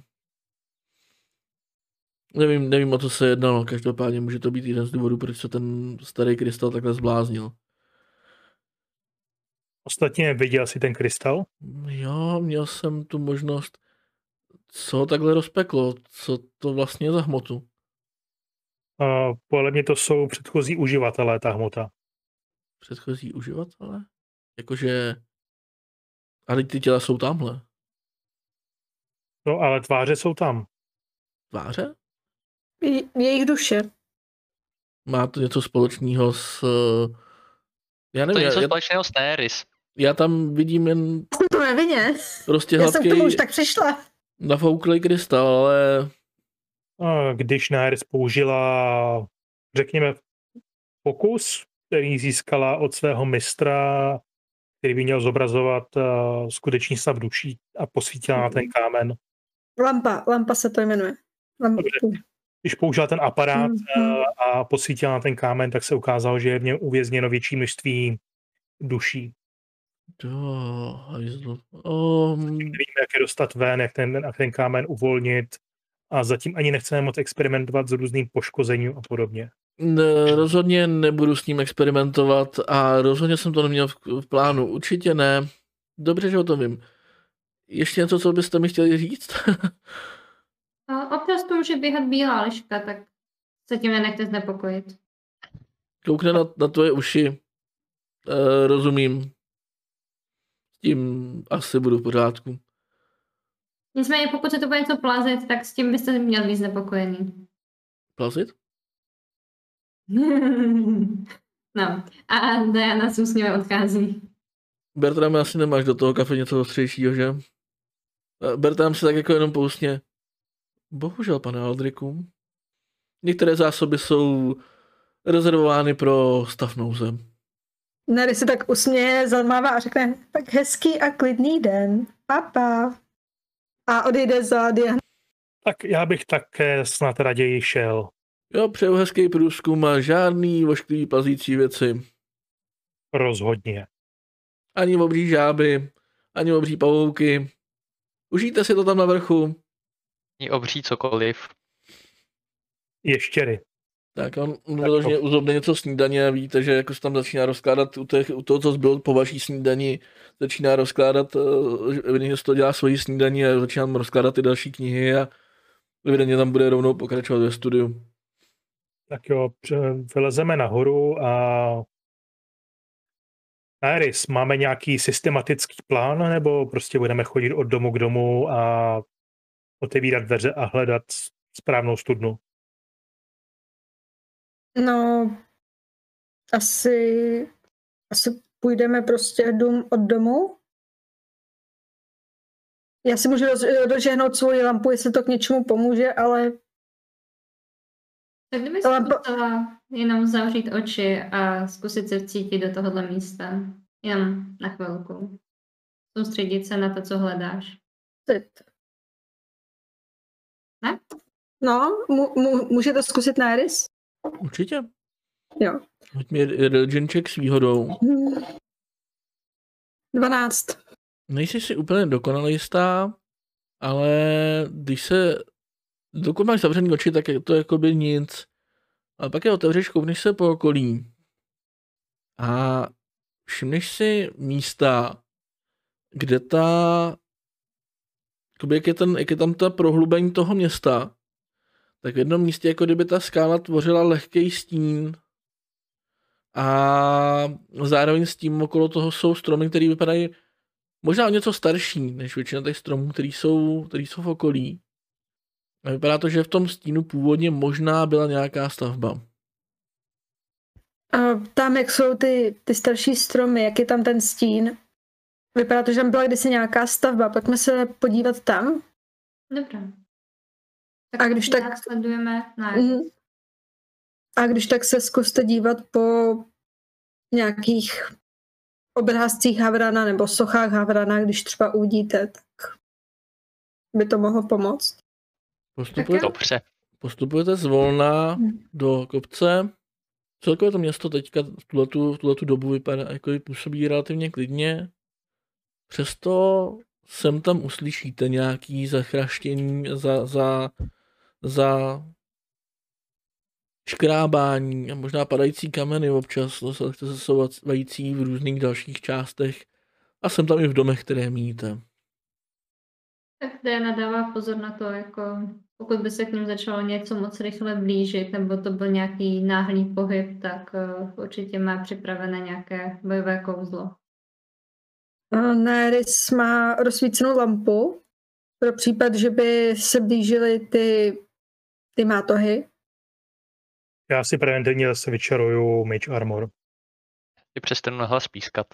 Nevím, nevím, o co se jednalo. Každopádně může to být jeden z důvodů, proč se ten starý krystal takhle zbláznil. Ostatně viděl jsi ten krystal? Jo, měl jsem tu možnost co takhle rozpeklo? Co to vlastně je za hmotu? Uh, podle mě to jsou předchozí uživatelé, ta hmota. Předchozí uživatelé? Jakože... A ty těla jsou tamhle. No, ale tváře jsou tam. Tváře? Je, jejich duše. Má to něco společného s... Já nevím, to je něco já, společného s Neris. Já tam vidím jen... Jsem to nevině. Prostě já hladký... jsem k tomu už tak přišla nafouklý krystal, ale... Když Naeris použila, řekněme, pokus, který získala od svého mistra, který by měl zobrazovat uh, skutečný stav duší a posvítila na ten kámen. Lampa, lampa se to jmenuje. Lampa. Když použila ten aparát mm-hmm. uh, a posvítila na ten kámen, tak se ukázalo, že je v něm uvězněno větší množství duší. Jo, hajzlu. Um... Nevíme, jak je dostat ven, jak ten, jak ten kámen uvolnit a zatím ani nechceme moc experimentovat s různým poškozením a podobně. Ne, rozhodně nebudu s ním experimentovat a rozhodně jsem to neměl v, v plánu. Určitě ne. Dobře, že o tom vím. Ještě něco, co byste mi chtěli říct? a občas to může běhat bílá liška, tak se tím nenechte znepokojit. Koukne na, na tvoje uši. E, rozumím tím asi budu v pořádku. Nicméně pokud se to bude něco plazit, tak s tím byste měl být znepokojený. Plazit? no. A Diana s úsměvem odchází. Bertram, asi nemáš do toho kafe něco ostřejšího, že? Bertám se tak jako jenom pousně. Bohužel, pane Aldriku. Některé zásoby jsou rezervovány pro stav nouze. Nary se tak usměje, zamává a řekne, tak hezký a klidný den. Papa. A odejde za Diana. Tak já bych také snad raději šel. Jo, přeju hezký průzkum a žádný vošklivý plazící věci. Rozhodně. Ani obří žáby, ani obří pavouky. Užijte si to tam na vrchu. Ani obří cokoliv. Ještěry. Tak on vyloženě uzobne něco snídaně a víte, že jako se tam začíná rozkládat u, těch, u toho, co zbylo po vaší snídani, začíná rozkládat, eh, evidentně to dělá svoji snídaní a začíná rozkládat ty další knihy a evidentně tam bude rovnou pokračovat ve studiu. Tak jo, vylezeme nahoru a Iris, máme nějaký systematický plán, nebo prostě budeme chodit od domu k domu a otevírat dveře a hledat správnou studnu? No, asi, asi půjdeme prostě dům od domu. Já si můžu dožehnout svoji lampu, jestli to k něčemu pomůže, ale... Tak kdyby zkusila jenom zavřít oči a zkusit se vcítit do tohohle místa. Jenom na chvilku. Soustředit se na to, co hledáš. Teď. Ne? No, může to zkusit na Iris? Určitě. Jo. Hoď mi religion check s výhodou. 12. Nejsi si úplně dokonale jistá, ale když se, dokud máš zavřený oči, tak je to jako by nic. Ale pak je otevřeš, koukneš se po okolí a všimneš si místa, kde ta, jak je, ten, jak je tam ta prohlubení toho města, tak v jednom místě, jako kdyby ta skála tvořila lehký stín a zároveň s tím okolo toho jsou stromy, které vypadají možná o něco starší než většina těch stromů, které jsou, který jsou v okolí. A vypadá to, že v tom stínu původně možná byla nějaká stavba. A tam, jak jsou ty, ty starší stromy, jak je tam ten stín, vypadá to, že tam byla kdysi nějaká stavba. Pojďme se podívat tam. Dobrá. Tak a když tak... Sledujeme mm, a když tak se zkuste dívat po nějakých obrázcích Havrana nebo sochách Havrana, když třeba uvidíte, tak by to mohlo pomoct. Postupujete, Dobře. Postupujete zvolna hmm. do kopce. Celkově to město teďka v tuhletu, v tuhletu dobu vypadá, jako působí relativně klidně. Přesto sem tam uslyšíte nějaký zachraštění za, za za škrábání a možná padající kameny občas, se sesovající v různých dalších částech a jsem tam i v domech, které míjíte. Tak Diana dává pozor na to, jako pokud by se k ním začalo něco moc rychle blížit, nebo to byl nějaký náhlý pohyb, tak uh, určitě má připravené nějaké bojové kouzlo. Neris má rozsvícenou lampu pro případ, že by se blížily ty ty mátohy? Já si preventivně zase vyčaruju Mage Armor. Ty přestanu na hlas pískat.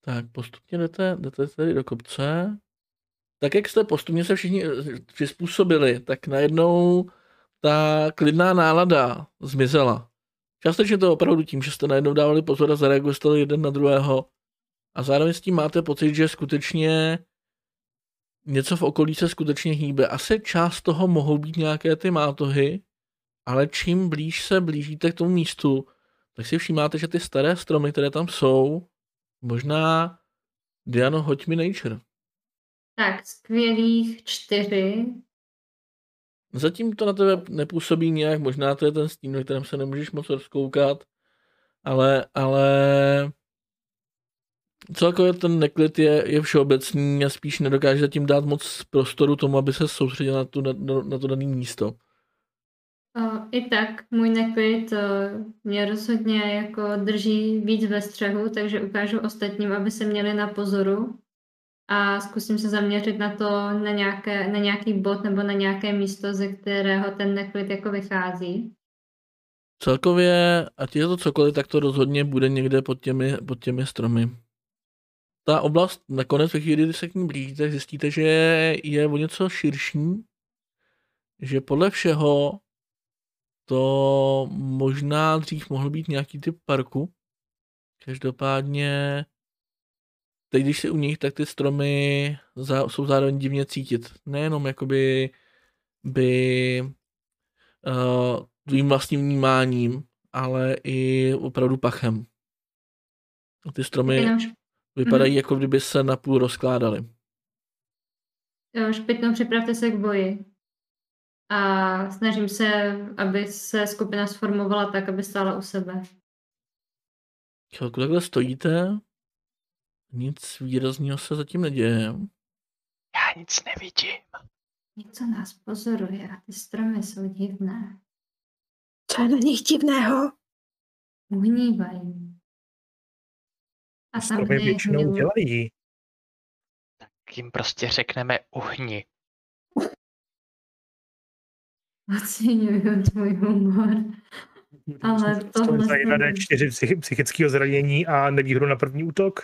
Tak postupně jdete, jdete tady do kopce. Tak jak jste postupně se všichni eh, přizpůsobili, tak najednou ta klidná nálada zmizela. Částečně to opravdu tím, že jste najednou dávali pozor a zareagovali jeden na druhého. A zároveň s tím máte pocit, že skutečně něco v okolí se skutečně hýbe. Asi část toho mohou být nějaké ty mátohy, ale čím blíž se blížíte k tomu místu, tak si všímáte, že ty staré stromy, které tam jsou, možná Diano, hoď mi nature. Tak, skvělých čtyři. Zatím to na tebe nepůsobí nějak, možná to je ten stín, ve kterém se nemůžeš moc rozkoukat, ale, ale celkově ten neklid je, je všeobecný a spíš nedokáže zatím dát moc prostoru tomu, aby se soustředil na, tu, na, na to dané místo. I tak můj neklid mě rozhodně jako drží víc ve střehu, takže ukážu ostatním, aby se měli na pozoru a zkusím se zaměřit na to, na, nějaké, na nějaký bod nebo na nějaké místo, ze kterého ten neklid jako vychází. Celkově, ať je to cokoliv, tak to rozhodně bude někde pod těmi, pod těmi stromy. Ta oblast nakonec ve chvíli, kdy se k ní blížíte, zjistíte, že je o něco širší, že podle všeho to možná dřív mohl být nějaký typ parku. Každopádně teď, když si u nich, tak ty stromy za, jsou zároveň divně cítit. Nejenom jakoby by uh, tvým vlastním vnímáním, ale i opravdu pachem. Ty stromy vypadají, mm-hmm. jako kdyby se napůl rozkládaly. Jo, špitnou připravte se k boji. A snažím se, aby se skupina sformovala tak, aby stála u sebe. Chvilku takhle stojíte, nic výrazného se zatím neděje. Já nic nevidím. Něco nás pozoruje a ty stromy jsou divné. Co je na nich divného? Uhnívají. A sami většinou měl... dělají. Tak jim prostě řekneme uhni. Oceňuju tvůj humor. Ale tohle... Zajímavé čtyři psychického zranění a nevýhru na první útok?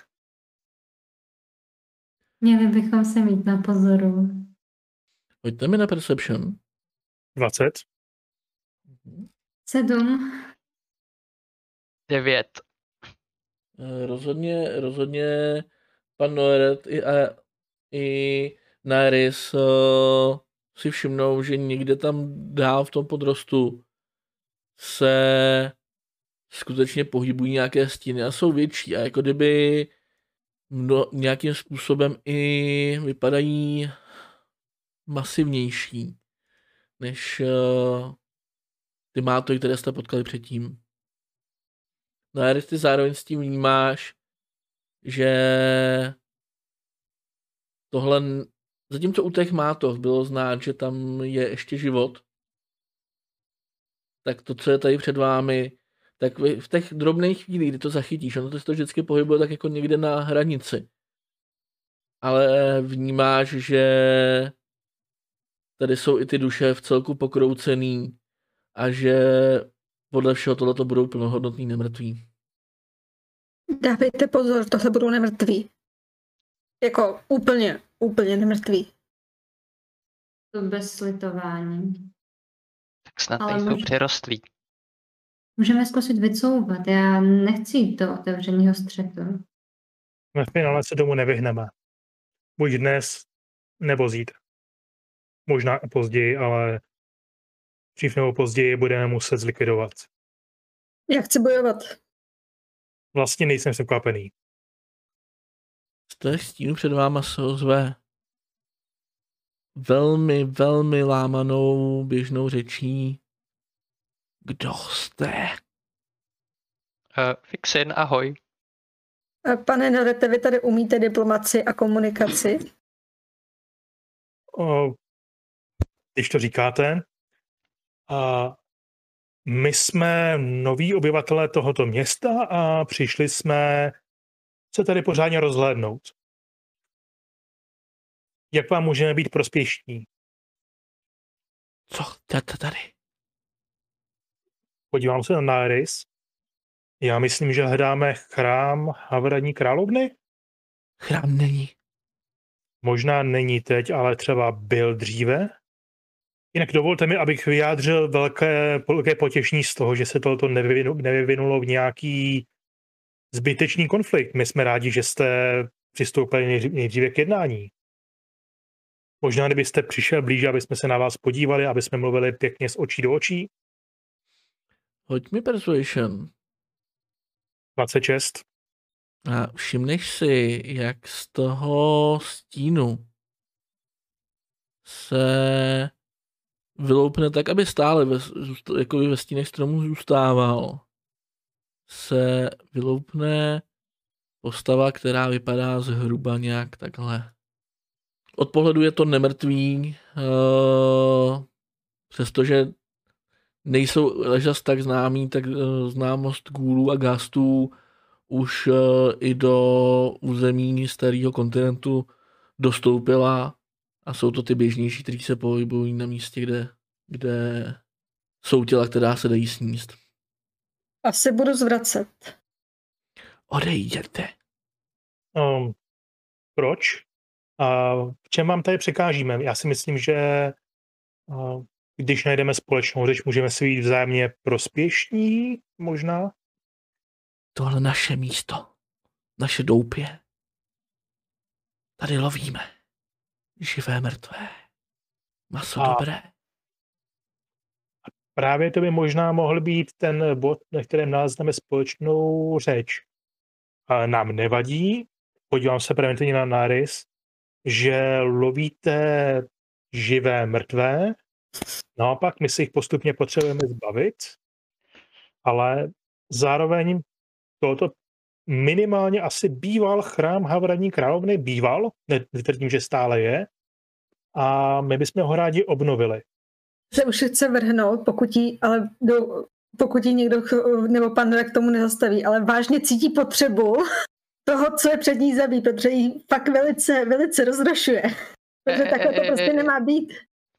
Měli bychom se mít na pozoru. Pojďte mi na Perception. 20. 7. 9 rozhodně, rozhodně pan Noeret i, a, i Nairis uh, si všimnou, že někde tam dál v tom podrostu se skutečně pohybují nějaké stíny a jsou větší a jako kdyby mno, nějakým způsobem i vypadají masivnější než uh, ty mátory, které jste potkali předtím. No a ty zároveň s tím vnímáš, že tohle, zatímco u těch mátov bylo znát, že tam je ještě život, tak to, co je tady před vámi, tak v těch drobných chvílích, kdy to zachytíš, ono to se to vždycky pohybuje tak jako někde na hranici. Ale vnímáš, že tady jsou i ty duše v celku pokroucený a že podle všeho tohle budou plnohodnotný nemrtví. Dávejte pozor, tohle budou nemrtví. Jako úplně, úplně nemrtví. To bez slitování. Tak snad Ale nejsou může... přirostlí. Můžeme zkusit vycouvat, já nechci jít do otevřeného střetu. Ve finále se domů nevyhneme. Buď dnes, nebo zítra. Možná později, ale dřív nebo později budeme muset zlikvidovat. Já chci bojovat. Vlastně nejsem překvapený. Z té stínu před váma se ozve velmi, velmi lámanou běžnou řečí. Kdo jste? Uh, Fixin, ahoj. Pane Norete, vy tady umíte diplomaci a komunikaci? O, když to říkáte, a my jsme noví obyvatelé tohoto města a přišli jsme se tady pořádně rozhlédnout. Jak vám můžeme být prospěšní? Co chcete tady? Podívám se na nárys. Já myslím, že hledáme chrám Havradní královny? Chrám není. Možná není teď, ale třeba byl dříve? Jinak dovolte mi, abych vyjádřil velké, velké potěšení z toho, že se toto nevyvinulo v nějaký zbytečný konflikt. My jsme rádi, že jste přistoupili nejdříve k jednání. Možná, kdybyste přišel blíže, aby jsme se na vás podívali, aby jsme mluvili pěkně z očí do očí. Hoď mi persuasion. 26. A všimneš si, jak z toho stínu se vyloupne tak, aby stále ve, jako ve stínech stromů zůstával, se vyloupne postava, která vypadá zhruba nějak takhle. Od pohledu je to nemrtvý, uh, přestože nejsou ležas tak známý, tak uh, známost gůlů a gastů už uh, i do území starého kontinentu dostoupila a jsou to ty běžnější, kteří se pohybují na místě, kde, kde jsou těla, která se dají sníst. Asi budu zvracet. Odejděte. Um, proč a v čem vám tady překážíme. Já si myslím, že když najdeme společnou řeč, můžeme si být vzájemně prospěšní možná? Tohle naše místo, naše doupě. Tady lovíme. Živé, mrtvé. Maso a dobré. Právě to by možná mohl být ten bod, na kterém nalezneme společnou řeč. A nám nevadí, podívám se preventivně na nárys, že lovíte živé mrtvé, naopak my si jich postupně potřebujeme zbavit, ale zároveň tohoto minimálně asi býval chrám Havraní královny, býval, netvrdím, že stále je, a my bychom ho rádi obnovili. Se už chce vrhnout, pokud jí, ale do, pokud jí někdo nebo pan k tomu nezastaví, ale vážně cítí potřebu toho, co je před ní zabí, protože jí fakt velice, velice rozrošuje. Protože takhle to prostě nemá být.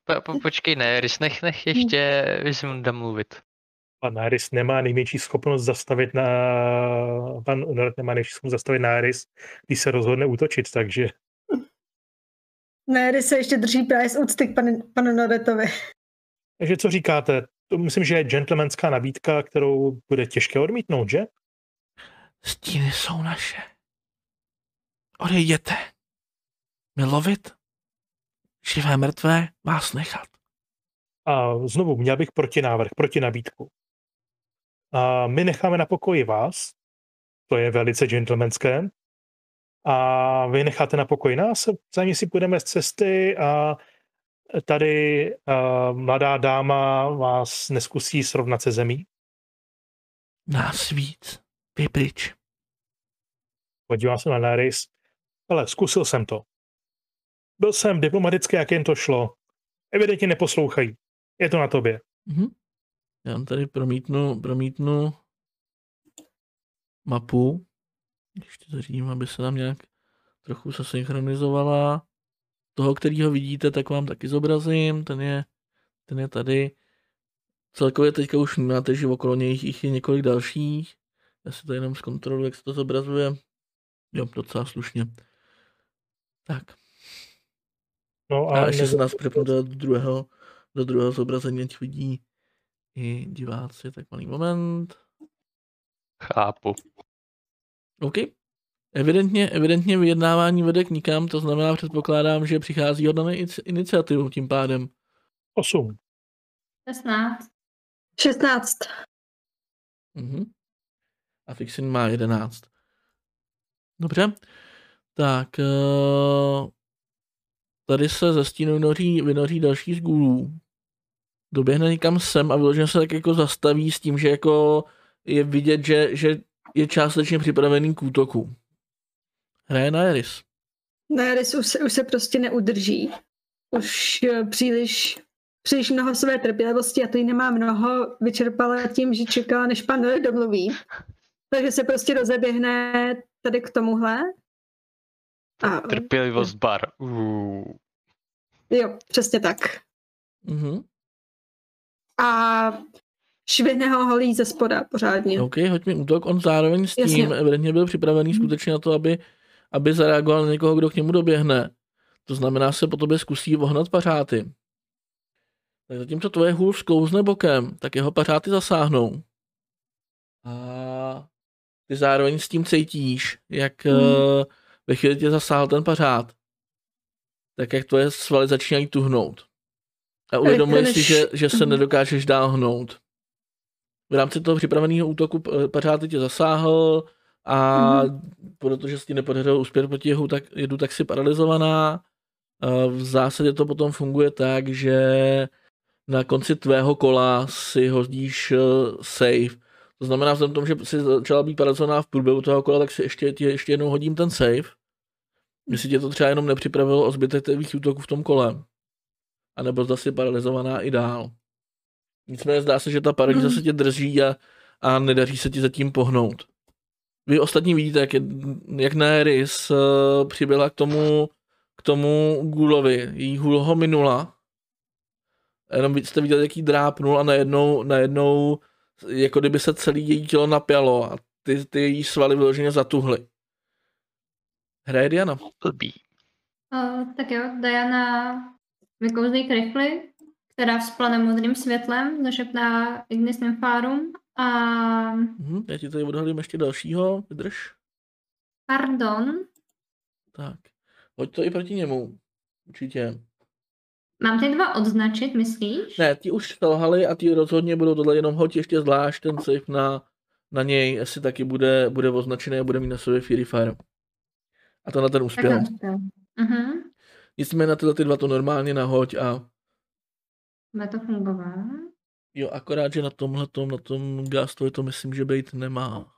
Po, po, počkej, ne, Rys, nech, nech ještě Vizmunda mluvit. Pan Nárys nemá největší schopnost zastavit na... Pan Unoret nemá největší schopnost zastavit Nárys, když se rozhodne útočit, takže... Nárys se ještě drží právě z úcty k panu, panu Noretovi. Takže co říkáte? To myslím, že je gentlemanská nabídka, kterou bude těžké odmítnout, že? Stíny jsou naše. Odejděte. Milovit? Živé mrtvé vás nechat. A znovu, měl bych protinávrh, protinabídku. A my necháme na pokoji vás, to je velice gentlemanské, a vy necháte na pokoji nás, za si půjdeme z cesty a tady uh, mladá dáma vás neskusí srovnat se zemí? Nás víc. Vy pryč. Podívám se na Nerys. Ale zkusil jsem to. Byl jsem diplomatický, jak jen to šlo. Evidentně neposlouchají. Je to na tobě. Mm-hmm. Já tady promítnu, promítnu mapu. Když to zařídím, aby se tam nějak trochu se synchronizovala. Toho, kterýho vidíte, tak vám taky zobrazím. Ten je, ten je tady. Celkově teďka už vnímáte, že okolo něj jich je několik dalších. Já si to jenom zkontroluji, jak se to zobrazuje. Jo, docela slušně. Tak. No a, a ještě se nás přepnu do druhého, do druhého zobrazení, ať vidí i diváci. Tak malý moment. Chápu. OK. Evidentně, evidentně vyjednávání vede k nikam, to znamená, předpokládám, že přichází hodně iniciativu tím pádem. 8. 16. 16. Mhm. A Fixin má 11. Dobře. Tak, uh, tady se ze stínu vynoří, vynoří další z gulů. Doběhne někam sem a vyloženě se tak jako zastaví s tím, že jako je vidět, že, že je částečně připravený k útoku. Hraje na Eris. Na Eris už se, už se prostě neudrží. Už eh, příliš, příliš mnoho své trpělivosti a to jí nemá mnoho, vyčerpala tím, že čekala, než pan domluví. Takže se prostě rozeběhne tady k tomuhle. A, Trpělivost bar. Uh. Jo, přesně tak. Mm-hmm. A švihne ho holí ze spoda pořádně. OK, hoď mi útok. On zároveň s tím Jasně. evidentně byl připravený mm. skutečně na to, aby, aby zareagoval na někoho, kdo k němu doběhne. To znamená, se po tobě zkusí vohnat pařáty. Tak zatímco tvoje hůl zkouzne bokem, tak jeho pařáty zasáhnou. A ty zároveň s tím cítíš, jak mm. ve chvíli tě zasáhl ten pařád, tak jak tvoje svaly začínají tuhnout. A uvědomuješ si, že, že se mhm. nedokážeš dál hnout. V rámci toho připraveného útoku pařád tě zasáhl a mm-hmm. protože se ti nepodařilo uspět proti jehu, tak jedu tak si paralizovaná. V zásadě to potom funguje tak, že na konci tvého kola si hodíš eh, save to znamená, vzhledem tomu, že si začala být paralizovaná v průběhu toho kola, tak si ještě, tě, ještě jednou hodím ten save. Jestli tě to třeba jenom nepřipravilo o zbytek tvých útoků v tom kole. A nebo zda si paralizovaná i dál. Nicméně zdá se, že ta paralýza se tě drží a, a nedaří se ti zatím pohnout. Vy ostatní vidíte, jak, je, jak Nerys uh, přibyla k tomu, k tomu Gulovi. Její hůl ho minula. Jenom jste viděli, jaký drápnul a najednou, najednou jako kdyby se celý její tělo napělo a ty, ty její svaly vyloženě zatuhly. Hraje Diana. Blbý. Uh, tak jo, Diana vykouzlí krychli, která vzplane modrým světlem, zašepná Ignis Nympharum a... Mhm, já ti tady odhalím ještě dalšího, vydrž. Pardon. Tak, hoď to i proti němu, určitě. Mám ty dva odznačit, myslíš? Ne, ti už selhali a ti rozhodně budou tohle jenom hoď ještě zvlášť ten save na, na něj, jestli taky bude, bude označený a bude mít na sobě Fury Fire. A to na ten uspěl. Uh-huh. Nicméně na tyhle ty dva to normálně nahoď a Bude to fungovat. jo, akorát, že na tomhle na tom gastovi to myslím, že být nemá.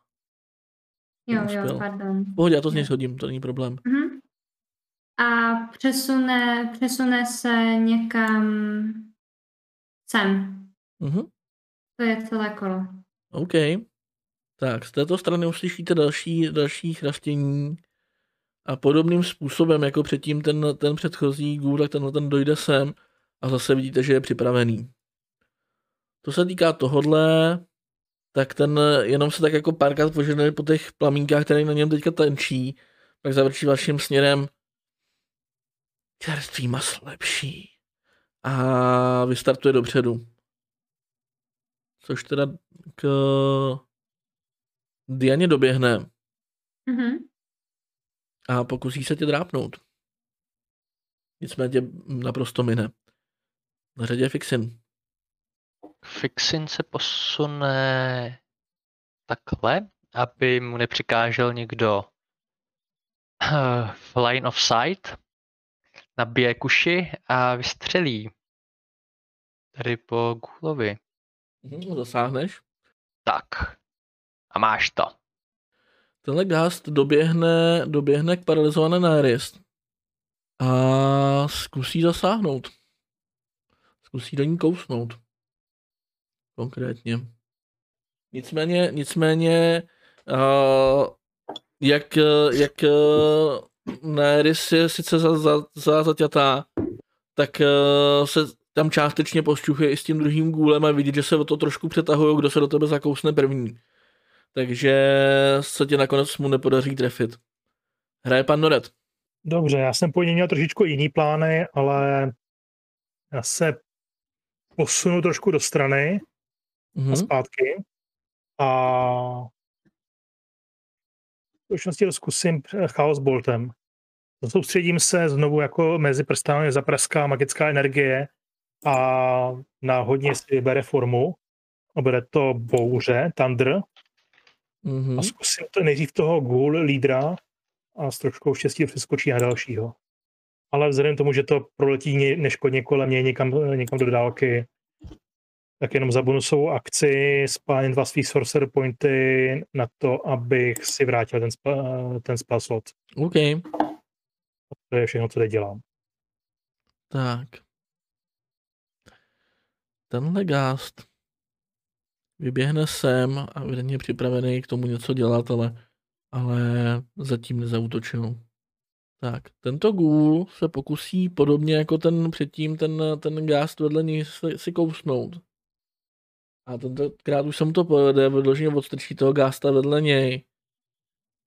Jo, jo, pardon. Pohodě, já to z něj shodím, to není problém. Uh-huh. A přesune, přesune se někam sem. Mhm. To je celé kolo. OK. Tak, z této strany uslyšíte další, další chrastění a podobným způsobem, jako předtím ten, ten předchozí gůl, tak tenhle ten dojde sem a zase vidíte, že je připravený. To se týká tohodle, tak ten jenom se tak jako párkrát požene po těch plamínkách, které na něm teďka tenčí, pak zavrčí vaším směrem čerstvý mas lepší. A vystartuje dopředu. Což teda k Dianě doběhne Uh-huh. A pokusí se tě drápnout. Nicméně tě naprosto mine. Na řadě je Fixin. Fixin se posune takhle, aby mu nepřekážel někdo eh, v line of sight, nabije kuši a vystřelí tady po Gulovi. Mhm, zasáhneš. Tak. A máš to. Tenhle gast doběhne, doběhne k paralizované Naeris a zkusí zasáhnout. Zkusí do ní kousnout. Konkrétně. Nicméně, nicméně, uh, jak, jak uh, Naeris je sice za, za, za zaťatá, tak uh, se tam částečně pošťuchuje i s tím druhým gůlem a vidíš, že se o to trošku přetahují, kdo se do tebe zakousne první. Takže se ti nakonec mu nepodaří trefit. Hraje pan Noret. Dobře, já jsem po něm měl trošičku jiný plány, ale já se posunu trošku do strany a Mhm. zpátky a v skutečnosti zkusím Chaos Boltem. Soustředím se znovu jako mezi prstami zapraská magická energie a náhodně si vybere formu. A bude to bouře, Thunder. Mhm. A zkusím to nejdřív toho ghoul lídra a s troškou štěstí přeskočí na dalšího. Ale vzhledem k tomu, že to proletí ně- neškodně kolem něj někam, někam do dálky, tak jenom za bonusovou akci spálím dva svý sorcerer pointy na to, abych si vrátil ten, spa, ten spell slot. OK. To je všechno, co teď dělám. Tak. Tenhle gást vyběhne sem a evidentně je připravený k tomu něco dělat, ale, ale zatím nezautočil. Tak, tento gůl se pokusí podobně jako ten předtím, ten, ten gást vedle něj si, si kousnout. A tentokrát už se mu to povede, vyloženě odstrčí toho gásta vedle něj.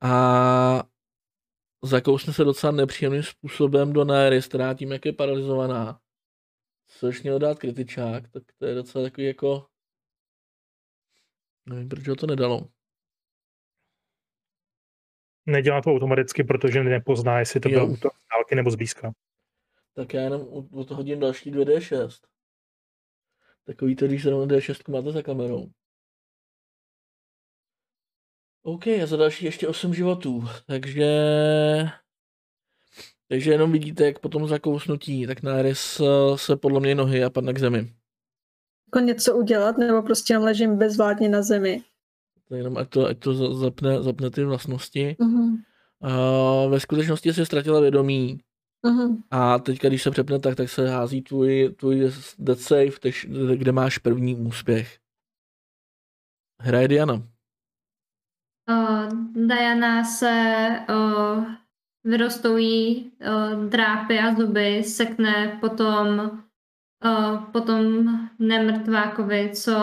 A zakousne se docela nepříjemným způsobem do Naery, která tím, jak je paralizovaná. Což měl dát kritičák, tak to je docela takový jako... Nevím, proč ho to nedalo. Nedělá to automaticky, protože nepozná, jestli to Jo. byl útok z dálky nebo z blízka. Tak já jenom od hodím další 2D6. Takový to, když zrovna D6 máte za kamerou. OK, a za další ještě 8 životů, takže... Takže jenom vidíte, jak po tom zakousnutí, tak Naris eh, se podle mě nohy a padne k zemi. Jako něco udělat, nebo prostě jenom ležím bezvládně na zemi. To jenom ať to, ať to za- zapne, zapne ty vlastnosti. Mhm. A ve skutečnosti si ztratila vědomí Mhm. a teďka, když se přepne tak, tak se hází tvůj, tvůj death save, tež, kde máš první úspěch. Hraje Diana. Uh, Diana se uh, vyrostou jí uh, drápy a zuby, sekne potom, uh, potom nemrtvákovi, co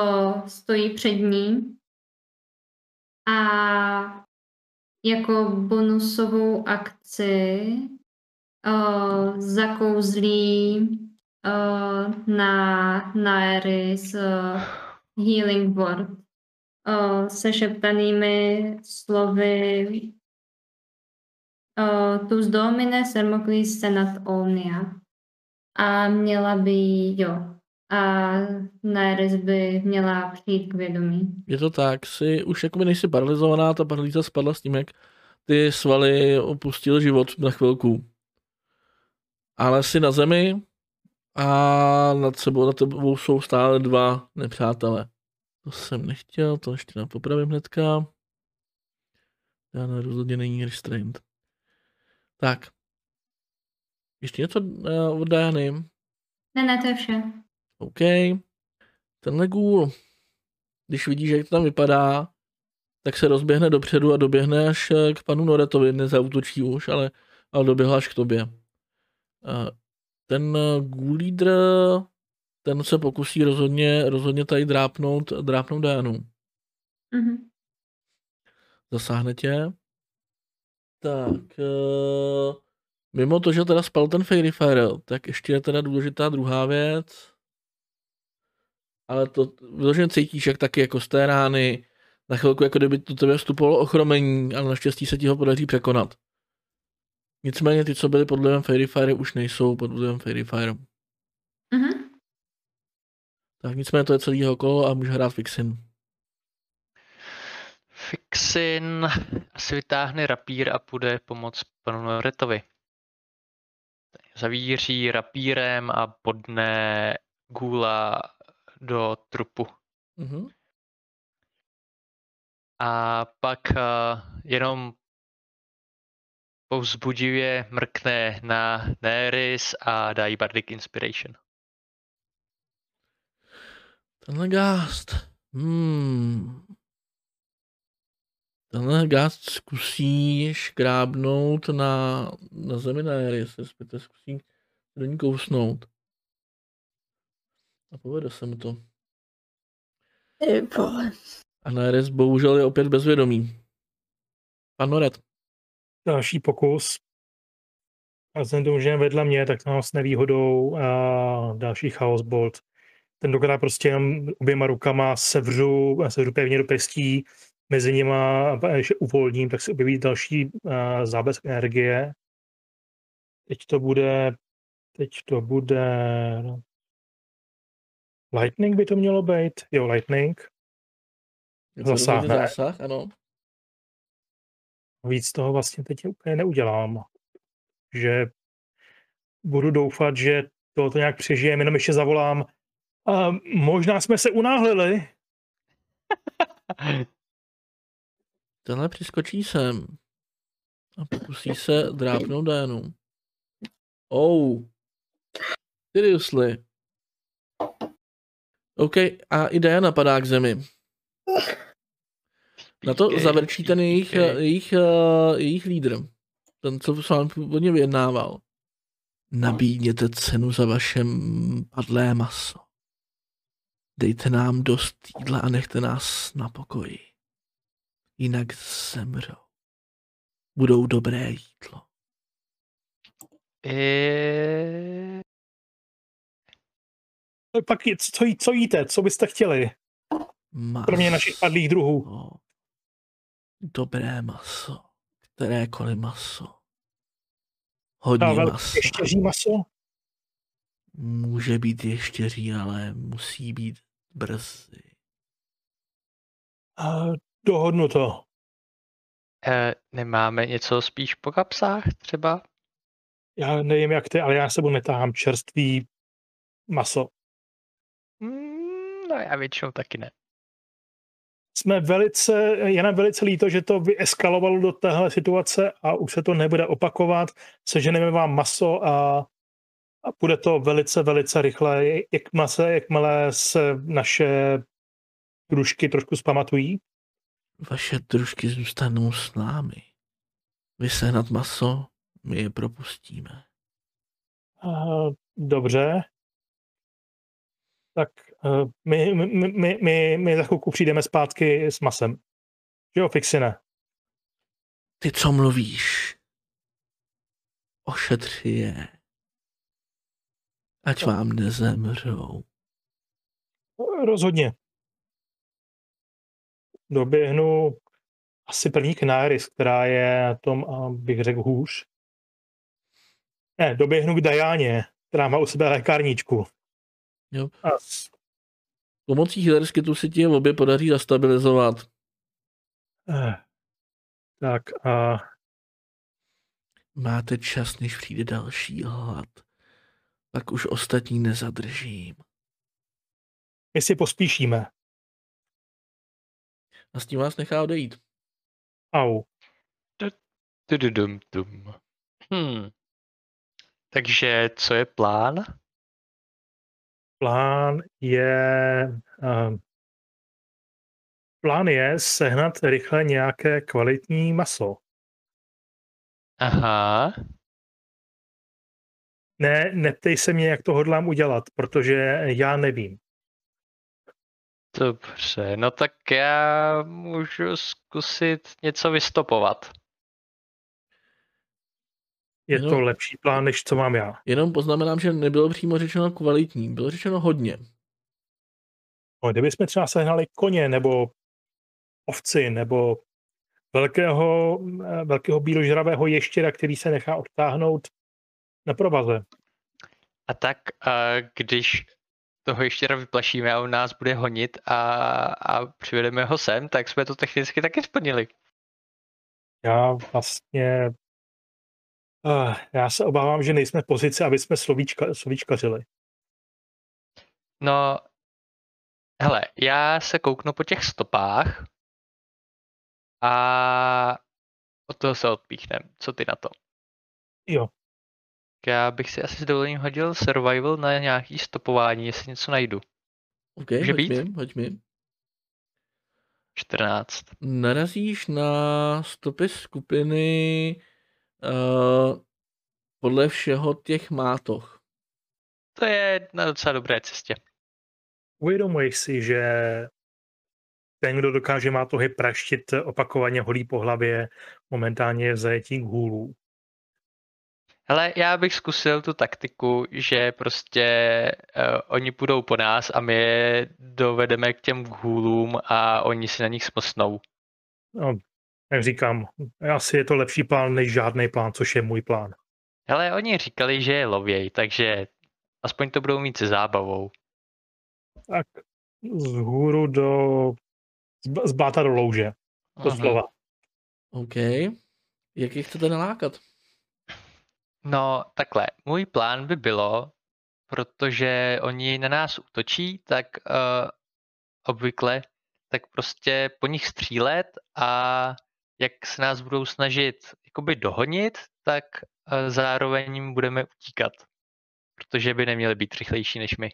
stojí před ní. A jako bonusovou akci uh, zakouzlí uh, na, na Eris uh, Healing Word uh, se šeptanými slovy uh, Tus domine sermoclis senat omnia. A měla by, jo, a Neres by měla přijít k vědomí. Je to tak, si už jakoby nejsi paralizovaná, ta paralýza spadla s tím, jak ty svaly opustil život na chvilku. Ale si na zemi a nad sebou, nad tebou jsou stále dva nepřátelé. To jsem nechtěl, to ještě popravím hnedka. Já rozhodně není restrained. Tak. Ještě něco uh, od Diany? Ne, ne, to je vše. OK. Tenhle gůl, když vidíš, jak to tam vypadá, tak se rozběhne dopředu a doběhne až eh, k panu Noretovi, nezautočí už, ale, ale doběhl až k tobě. Eh, ten gůl lídr, ten se pokusí rozhodně, rozhodně tady drápnout, drápnout Dianu. Mm-hmm. Zasáhne tě. Tak, uh, mimo to, že teda spal ten Fairy Fire, tak ještě je teda důležitá druhá věc. Ale to vyloženě cítíš, jak taky jako z té rány, na chvilku, jako kdyby to tebe vstupovalo ochromení, ale naštěstí se ti ho podaří překonat. Nicméně ty, co byly pod vlivem Fairy Fire, už nejsou pod vlivem Fairy Fire. Mm-hmm. Tak nicméně to je celý kolo a může hrát Fixin. Fixin asi vytáhne rapír a půjde pomoct panu Noretovi. Zavíří rapírem a podne gula do trupu. Mm-hmm. A pak uh, jenom povzbudivě mrkne na Neris a dá jí Bardic Inspiration. Tenhle gást. Hmm. Tenhle gást zkusí škrábnout na, na zemi na Eris, respektive zkusí do ní kousnout. A povede se mu to. A Neres bohužel je opět bezvědomý. Pan Noret. Další pokus. A vzhledem že je vedle mě, tak to s nevýhodou a další Chaos Bolt. Tentokrát prostě jenom oběma rukama sevřu, sevřu pevně do pestí, mezi nima, když uvolním, tak se objeví další uh, záblesk energie. Teď to bude, teď to bude, Lightning by to mělo být, jo, Lightning. Zasáhne. Zásah, ano. Víc toho vlastně teď úplně neudělám. Že budu doufat, že to nějak přežijeme, jenom ještě zavolám. A možná jsme se unáhlili. Tenhle přiskočí sem a pokusí se drápnout Dianu. Oh. Seriously. OK, a i Diana padá k zemi. Na to zavrčí ten jejich, jejich, jejich lídr. Ten, co s vámi původně vyjednával. Nabídněte cenu za vaše padlé maso. Dejte nám dost jídla a nechte nás na pokoji jinak zemřou. Budou dobré jídlo. Je... Pak co, co jíte? Co byste chtěli? Maso. Kromě našich padlých druhů. Dobré maso. Kterékoliv maso. Hodně no, maso. Ještěří maso? Může být ještěří, ale musí být brzy. Uh, Dohodnuto. E, nemáme něco spíš po kapsách třeba? Já nevím, jak ty, ale já sebou netáhám čerstvý maso. Mm, no já většinou taky ne. Jsme velice, je nám velice líto, že to vyeskalovalo do téhle situace a už se to nebude opakovat. Seženeme vám maso a, a bude to velice, velice rychle, jakmile se, jakmile se naše družky trošku zpamatují vaše družky zůstanou s námi. Vy sehnat maso, my je propustíme. Uh, dobře. Tak uh, my, my, my, my, my za chvilku přijdeme zpátky s masem. Jo, Fixine? ty co mluvíš, ošetři je, ať vám nezemřou. Rozhodně. Doběhnu asi první Knáris, která je na tom, bych řekl, hůř. Ne, doběhnu k Dajáně, která má u sebe lékárničku. Jo. A. Pomocí healer skitu si ti obě podaří zastabilizovat. Eh, tak a... Máte čas, než přijde další hlad. Pak už ostatní nezadržím. My si pospíšíme. A s tím vás nechá odejít. Au. Hmm. Takže co je plán? Plán je... Uh, plán je sehnat rychle nějaké kvalitní maso. Aha. Ne, neptej se mě, jak to hodlám udělat, protože já nevím. Dobře, no tak já můžu zkusit něco vystopovat. Je jenom, to lepší plán, než co mám já. Jenom poznamenám, že nebylo přímo řečeno kvalitní, bylo řečeno hodně. No, kdybychom třeba sehnali koně, nebo ovci, nebo velkého, velkého bíložravého ještěra, který se nechá odtáhnout na provaze. A tak, když toho ještěra vyplašíme a on nás bude honit a, a přivedeme ho sem, tak jsme to technicky taky splnili. Já vlastně Uh, já se obávám, že nejsme v pozici, aby jsme slovíčka, slovíčkařili. No, hele, já se kouknu po těch stopách a od toho se odpíchnem. Co ty na to? Jo. Já bych si asi s dovolením hodil survival na nějaký stopování, jestli něco najdu. OK, Může hoď být? mi, hoď mi. 14. Narazíš na stopy skupiny uh, podle všeho těch mátoch. To je na docela dobré cestě. Uvědomuješ si, že ten, kdo dokáže mátohy praštit opakovaně holí po hlavě, momentálně je v zajetí hůlů. Hele, já bych zkusil tu taktiku, že prostě uh, oni půjdou po nás a my je dovedeme k těm hůlům a oni si na nich smlsnou. No, jak říkám, asi je to lepší plán než žádný plán, což je můj plán. Hele, oni říkali, že je lověj, takže aspoň to budou mít se zábavou. Tak z hůru do... z bláta do louže. To Aha. slova. OK. Jak je chcete nalákat? No, takhle. Můj plán by bylo, protože oni na nás útočí, tak uh, obvykle, tak prostě po nich střílet a jak se nás budou snažit jakoby dohonit, tak uh, zároveň budeme utíkat. Protože by neměli být rychlejší než my.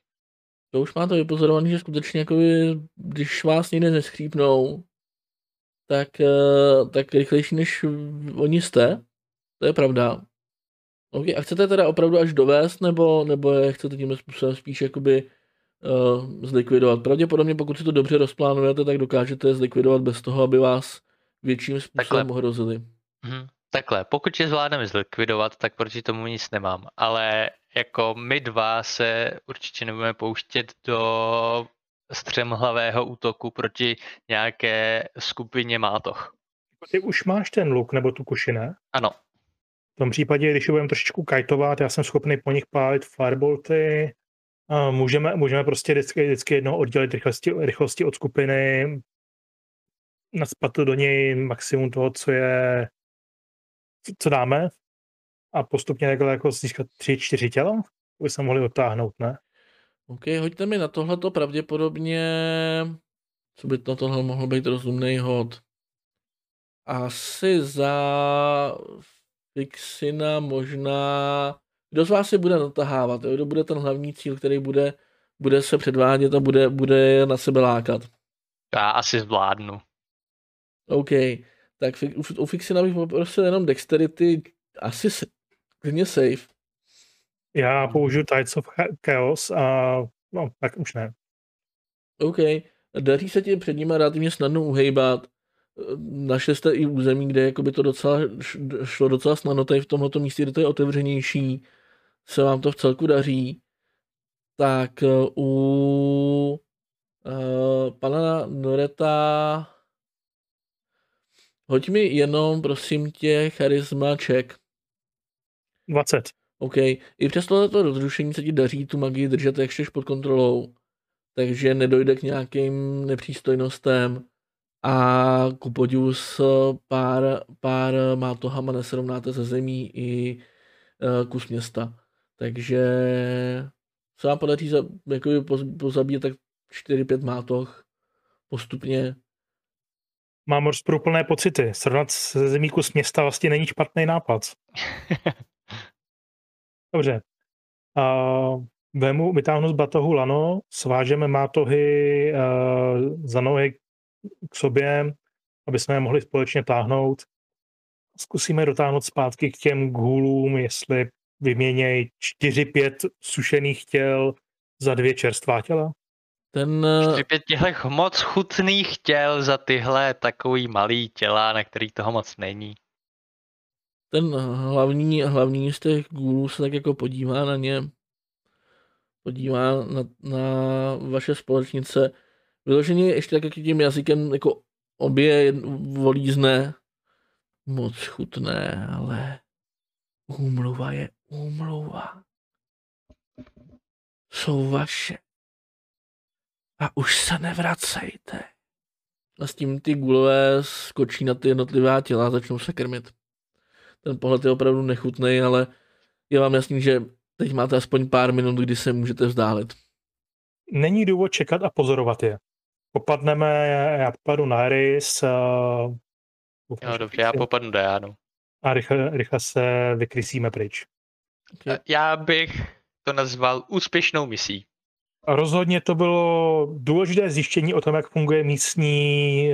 To už máte vypozorovaný, že skutečně jakoby, když vás někde neschřípnou, tak, uh, tak rychlejší než oni jste. To je pravda. Okay, a chcete teda opravdu až dovést, nebo, nebo je chcete tímhle způsobem spíš jakoby uh, zlikvidovat? Pravděpodobně, pokud si to dobře rozplánujete, tak dokážete zlikvidovat bez toho, aby vás větším způsobem Takhle. ohrozili. Mhm. Takhle, pokud je zvládneme zlikvidovat, tak proti tomu nic nemám. Ale jako my dva se určitě nebudeme pouštět do střemhlavého útoku proti nějaké skupině mátoch. Ty už máš ten luk nebo tu kuši, ne? Ano. V tom případě, když budeme trošičku kajtovat, já jsem schopný po nich pálit firebolty, můžeme, můžeme prostě vždycky, vždycky jednou oddělit rychlosti, rychlosti od skupiny, naspat do něj maximum toho, co je, co dáme a postupně takhle jako získat tři, čtyři těla, aby se mohli odtáhnout, ne? OK, hoďte mi na tohleto pravděpodobně, co by na tohle mohlo být rozumný hod. Asi za Fixina možná... Kdo z vás si bude natahávat? Jo? Kdo bude ten hlavní cíl, který bude, bude se předvádět a bude, bude na sebe lákat? Já asi zvládnu. OK. Tak u, u Fixina bych poprosil jenom Dexterity, asi klidně safe. Já použiju Tides of Chaos a no, tak už ne. OK. Daří se ti před nimi relativně snadno uhejbat našli jste i území, kde jakoby to docela, šlo docela snadno, tady v tomto místě, kde to je otevřenější, se vám to v celku daří, tak u uh, pana Noreta hoď mi jenom, prosím tě, charisma check. 20. OK. I přes tohleto rozrušení se ti daří tu magii držet ještě pod kontrolou, takže nedojde k nějakým nepřístojnostem a ku podivu s pár, pár mátohama nesrovnáte ze zemí i uh, kus města. Takže se vám podaří za, jako pozabít tak 4-5 mátoch postupně. Mám rozprůplné pocity. Srovnat se zemí kus města vlastně není špatný nápad. Dobře. Uh, vemu, vytáhnu z batohu lano, svážeme mátohy uh, za nohy k sobě, aby jsme je mohli společně táhnout. Zkusíme dotáhnout zpátky k těm gůlům, jestli vyměněj 4-5 sušených těl za dvě čerstvá těla. Ten... 4-5 eh, těchto moc chutných těl za tyhle takový malý těla, na kterých toho moc není. Ten hlavní, hlavní z těch gůlů se tak jako podívá na ně, podívá na, na vaše společnice, vyloženě ještě tak tím jazykem jako obě volízne. Moc chutné, ale úmluva je úmluva. Jsou vaše. A už se nevracejte. A s tím ty gulové skočí na ty jednotlivá těla a začnou se krmit. Ten pohled je opravdu nechutný, ale je vám jasný, že teď máte aspoň pár minut, kdy se můžete vzdálit. Není důvod čekat a pozorovat je. Popadneme, já popadu na Eris. Uh, jo, dobře, já popadnu Dianu. A rychle, rychle se vykrysíme pryč. Okay. Já bych to nazval úspěšnou misí. A rozhodně to bylo důležité zjištění o tom, jak funguje místní,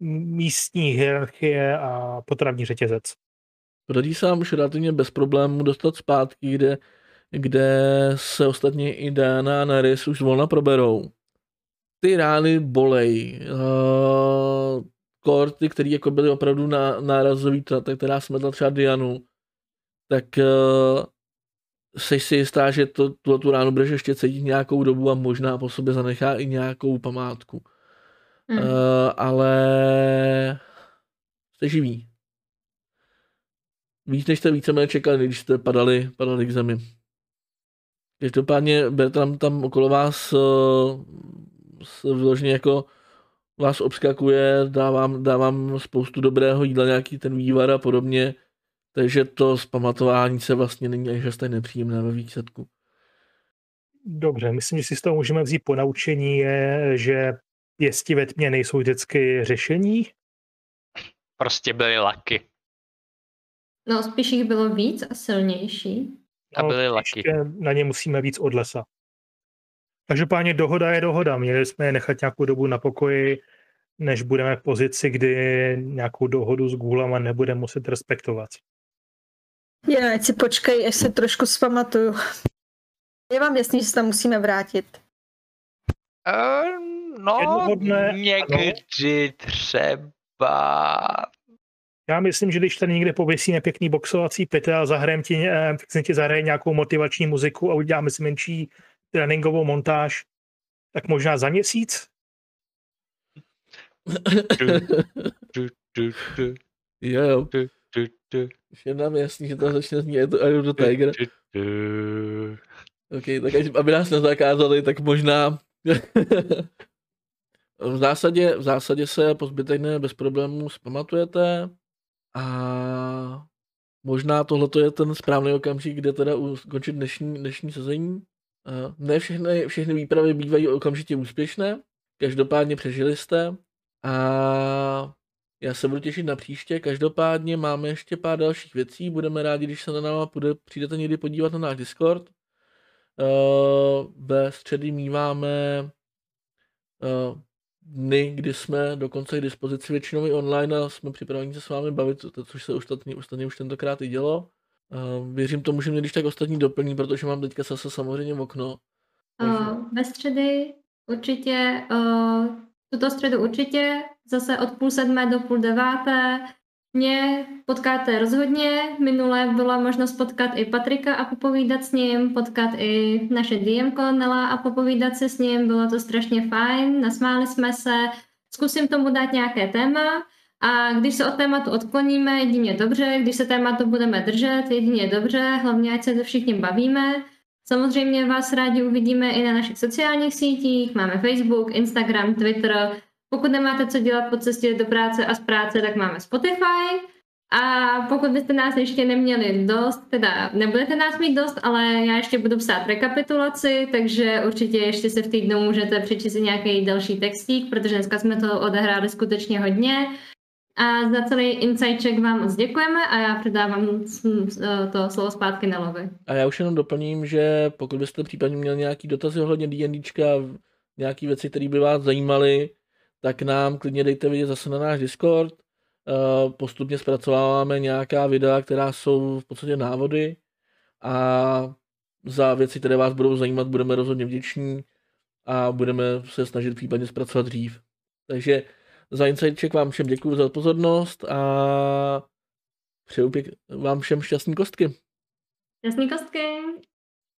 místní hierarchie a potravní řetězec. Podaří se vám už relativně bez problémů dostat zpátky, kde, kde se ostatně i Diana a Nerys už volna proberou ty rány bolej. Uh, korty, které jako byly opravdu na, nárazový, ta, která smetla třeba Dianu, tak uh, jsi si jistá, že to, tu, tu ránu budeš ještě cítit nějakou dobu a možná po sobě zanechá i nějakou památku. Mm. Uh, ale jste živí. Víc než jste víceméně čekali, když jste padali, padali k zemi. Každopádně Bertram tam okolo vás vyloženě jako vás obskakuje, dávám, dávám spoustu dobrého jídla, nějaký ten vývar a podobně, takže to zpamatování se vlastně není až tak nepříjemné ve výsledku. Dobře, myslím, že si z toho můžeme vzít po naučení, je, že pěsti ve tmě nejsou vždycky řešení. Prostě byly laky. No, spíš jich bylo víc a silnější. A byly no, laky. Na ně musíme víc od lesa. Každopádně dohoda je dohoda. Měli jsme je nechat nějakou dobu na pokoji, než budeme v pozici, kdy nějakou dohodu s gůlama nebudeme muset respektovat. Já, ať si počkej, až se trošku zpamatuju. Je vám jasný, že se tam musíme vrátit? Uh, no, Jednohodné, někdy ano. třeba. Já myslím, že když tady někde pověsíme pěkný boxovací pytel a zahrajem ti, eh, ti zahraje nějakou motivační muziku a uděláme si menší tréninkovou montáž, tak možná za měsíc. jo, jo. Už je nám jasný, že to začne znít to Eye do Tiger. OK, tak až, aby nás nezakázali, tak možná v zásadě, v zásadě se po zbytek bez problémů zpamatujete a možná tohle je ten správný okamžik, kde teda ukončit dnešní, dnešní sezení. Ne všechny, všechny výpravy bývají okamžitě úspěšné, každopádně přežili jste a já se budu těšit na příště. Každopádně máme ještě pár dalších věcí. Budeme rádi, když se na náma půjde, přijdete někdy podívat na náš Discord. Ve středy míváme dny, kdy jsme dokonce k dispozici většinou i online a jsme připraveni se s vámi bavit, což se ostatně, ostatně už tentokrát i dělo. Věřím tomu, že mě když tak ostatní doplní, protože mám teďka zase samozřejmě okno. Uh, ve středy určitě, uh, tuto středu určitě, zase od půl sedmé do půl deváté. Mě potkáte rozhodně. Minule byla možnost potkat i Patrika a popovídat s ním, potkat i naše DM Nela a popovídat se s ním. Bylo to strašně fajn, nasmáli jsme se. Zkusím tomu dát nějaké téma a když se od tématu odkloníme, jedině dobře, když se tématu budeme držet, jedině dobře, hlavně ať se to všichni bavíme. Samozřejmě vás rádi uvidíme i na našich sociálních sítích, máme Facebook, Instagram, Twitter. Pokud nemáte co dělat po cestě do práce a z práce, tak máme Spotify. A pokud byste nás ještě neměli dost, teda nebudete nás mít dost, ale já ještě budu psát rekapitulaci, takže určitě ještě se v týdnu můžete přečíst nějaký další textík, protože dneska jsme to odehráli skutečně hodně. A za celý insight vám moc děkujeme a já předávám to slovo zpátky Nelovi. A já už jenom doplním, že pokud byste případně měli nějaký dotazy ohledně D&Dčka, nějaké věci, které by vás zajímaly, tak nám klidně dejte vidět zase na náš Discord. Postupně zpracováváme nějaká videa, která jsou v podstatě návody a za věci, které vás budou zajímat, budeme rozhodně vděční a budeme se snažit případně zpracovat dřív. Takže za insight vám všem děkuji za pozornost a přeju pěk, vám všem šťastný kostky. Šťastný kostky.